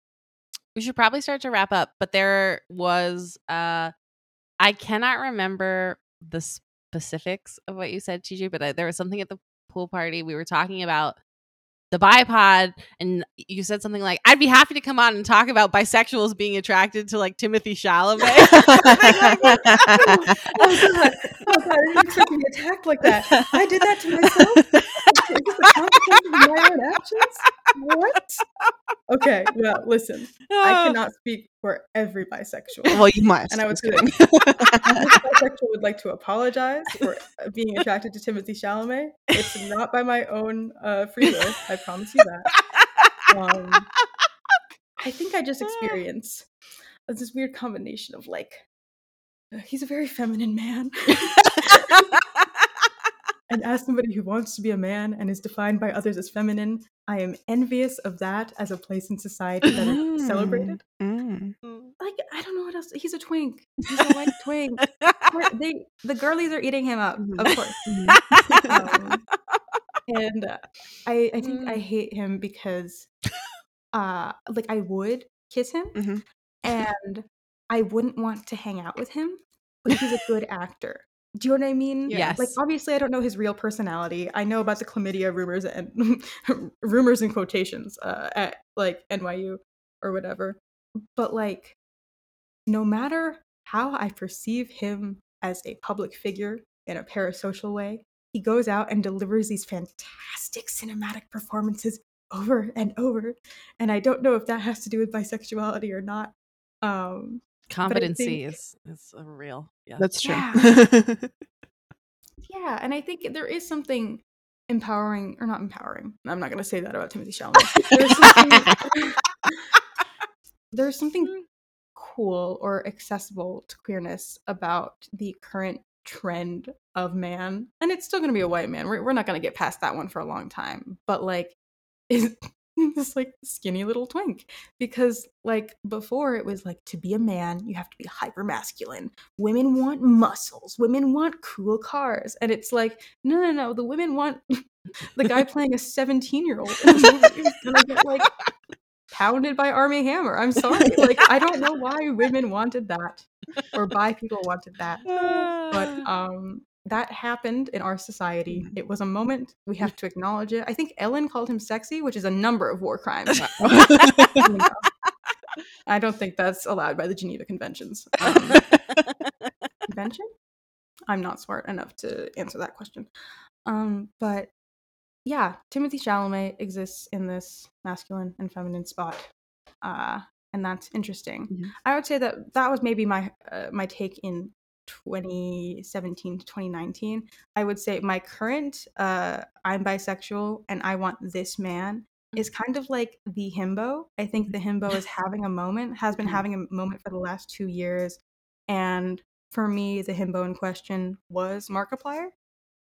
we should probably start to wrap up but there was uh i cannot remember the specifics of what you said TJ, but uh, there was something at the pool party we were talking about the Bi Pod and you said something like i'd be happy to come on and talk about bisexuals being attracted to like timothee chalamet I was just like, oh god, I didn't expect to be attacked like that. I did that to myself. Is this a consequence of my own actions? What? Okay, well, listen. I cannot speak for every bisexual. Well, you must. And I would say bisexual would like to apologize for uh, being attracted to Timothee Chalamet. It's not by my own uh, free will. I promise you that. Um, I think I just experience this weird combination of like, uh, he's a very feminine man. and as somebody who wants to be a man and is defined by others as feminine, I am envious of that as a place in society that is celebrated. Mm. Like, I don't know what else. He's a twink. He's a white twink. They, the girlies are eating him up, Mhm. of course. Mhm. Um, and uh, I, I think I Mm. hate him because, uh, like, I would kiss him, Mhm. and I wouldn't want to hang out with him, but he's a good actor. Do you know what I mean? Yes. Like, obviously, I don't know his real personality. I know about the chlamydia rumors and rumors and quotations uh, at like NYU or whatever. But like, no matter how I perceive him as a public figure in a parasocial way, he goes out and delivers these fantastic cinematic performances over and over. And I don't know if that has to do with bisexuality or not. Um, Competency think- is is a real. Yeah. That's true. Yeah. yeah, and I think there is something empowering, or not empowering. I'm not going to say that about Timothee Chalamet. There's something, there's something mm. cool or accessible to queerness about the current trend of man, and it's still going to be a white man. We're, we're not going to get past that one for a long time, but like, is this like skinny little twink. Because like before it was like to be a man you have to be hyper masculine women want muscles. Women want cool cars. And it's like no no no. The women want the guy playing a 17 year old in the movie who's gonna get like pounded by Armie Hammer. I'm sorry. Like i don't know why women wanted that or bi people wanted that. But um that happened in our society Mhm. it was a moment we have to acknowledge it i think ellen called him sexy which is a number of war crimes you know. I don't think that's allowed by the Geneva Conventions. Um, convention? I'm not smart enough to answer that question. Um, but yeah, Timothee Chalamet exists in this masculine and feminine spot, uh, and that's interesting. Mhm. I would say that that was maybe my uh, my take in 2017 to 2019. I would say my current uh, I'm bisexual and I want this man is kind of like the himbo. I think the himbo is having a moment, has been Mhm. having a moment for the last two years. And for me, the himbo in question was Markiplier.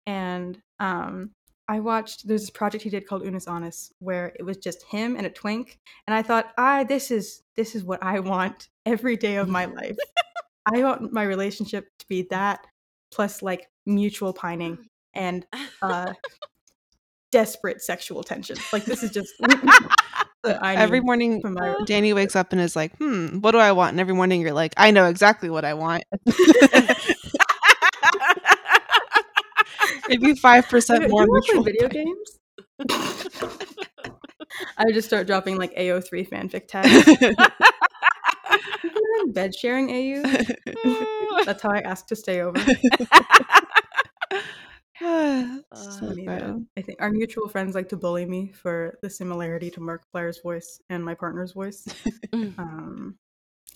And um, I watched there's this project he did called Unus Annus where it was just him and a twink. And I thought, ah, this is this is what I want every day of my life. I want my relationship to be that plus like mutual pining and uh desperate sexual tension. Like this is just I every morning, my Danny wakes up and is like, "Hmm, what do I want?" And every morning, you're like, "I know exactly what I want." Maybe five percent more play mutual. video games? I would just start dropping like AO3 fanfic tags. People are in bed sharing AU. That's how I asked to stay over. so Funny I think our mutual friends like to bully me for the similarity to Markiplier's voice and my partner's voice. Mm. um,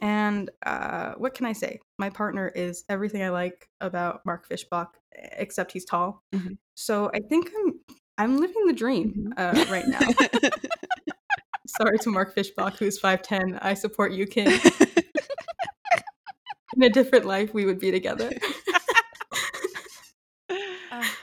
and uh, what can I say? My partner is everything I like about Mark Fischbach, except he's tall. Mhm. So I think I'm I'm living the dream Mhm. uh, right now. Sorry to Mark Fischbach, who's five ten. I support you, King. In a different life, we would be together.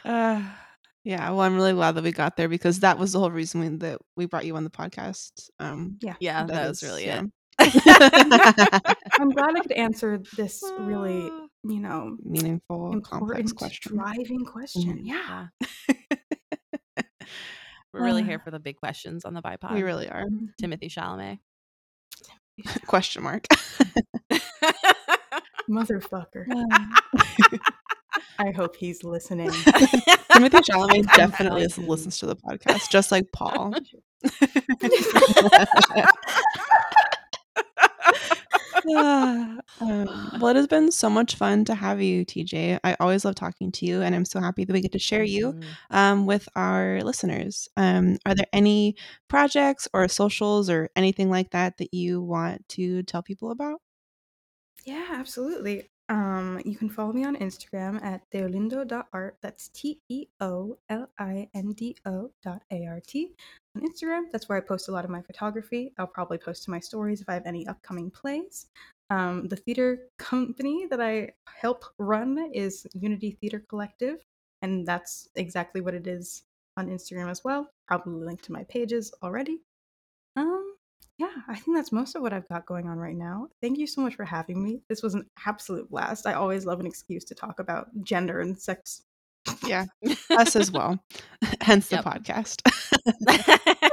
Uh, yeah, well, I'm really glad that we got there because that was the whole reason we, that we brought you on the podcast. Um, yeah. yeah, that, was really yeah. it. I'm glad I could answer this really, you know, meaningful, complex important, question. driving question. Mhm. Yeah. We're really Uh, here for the big questions on the Bi Pod. We really are. Timothee Chalamet. Question mark. Motherfucker. I hope he's listening. Timothee Chalamet definitely telling listens to the podcast, just like Paul. Um, well, it has been so much fun to have you, TJ. I always love talking to you, and I'm so happy that we get to share you um, with our listeners. Um, are there any projects or socials or anything like that that you want to tell people about? Yeah, absolutely. Um, you can follow me on Instagram at teolindo.art. That's T E O L I N D O dot A R T. On Instagram, that's where I post a lot of my photography. I'll probably post to my stories if I have any upcoming plays. Um, the theater company that I help run is Unity Theater Collective, and that's exactly what it is on Instagram as well. Probably linked to my pages already. Um, yeah, I think that's most of what I've got going on right now. Thank you so much for having me. This was an absolute blast. I always love an excuse to talk about gender and sex. Yeah, us as well. Hence the podcast.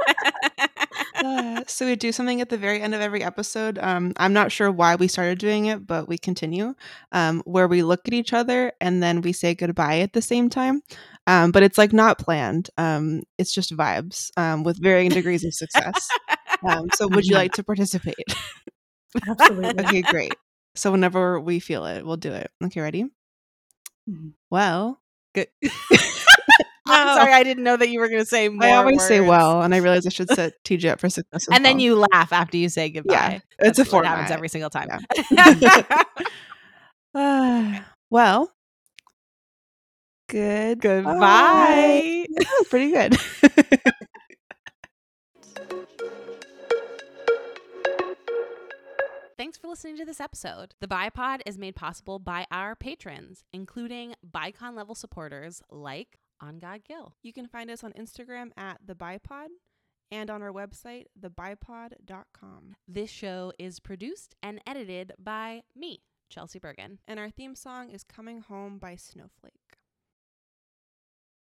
Uh, so we do something at the very end of every episode. Um, I'm not sure why we started doing it, but we continue. Um, where we look at each other and then we say goodbye at the same time. Um, but it's like not planned. Um, it's just vibes um, with varying degrees of success. Um, so would you like to participate? Absolutely. okay, great. So whenever we feel it, we'll do it. Okay, ready? Mhm. Well, Good. I'm sorry, I didn't know that you were going to say more. I always say well, and I realize I should set TJ up for success. and then well. you laugh after you say goodbye. it's a That's what happens every single time. Ah, well, good. Goodbye. Yeah, pretty good. Thanks for listening to this episode. The Bi Pod is made possible by our patrons, including Bicon level supporters like On God Gill. you can find us on Instagram at the Bi Pod and on our website, thebipod.com. This show is produced and edited by me, Chelsee Bergen. And our theme song is Coming Home by Snowflake.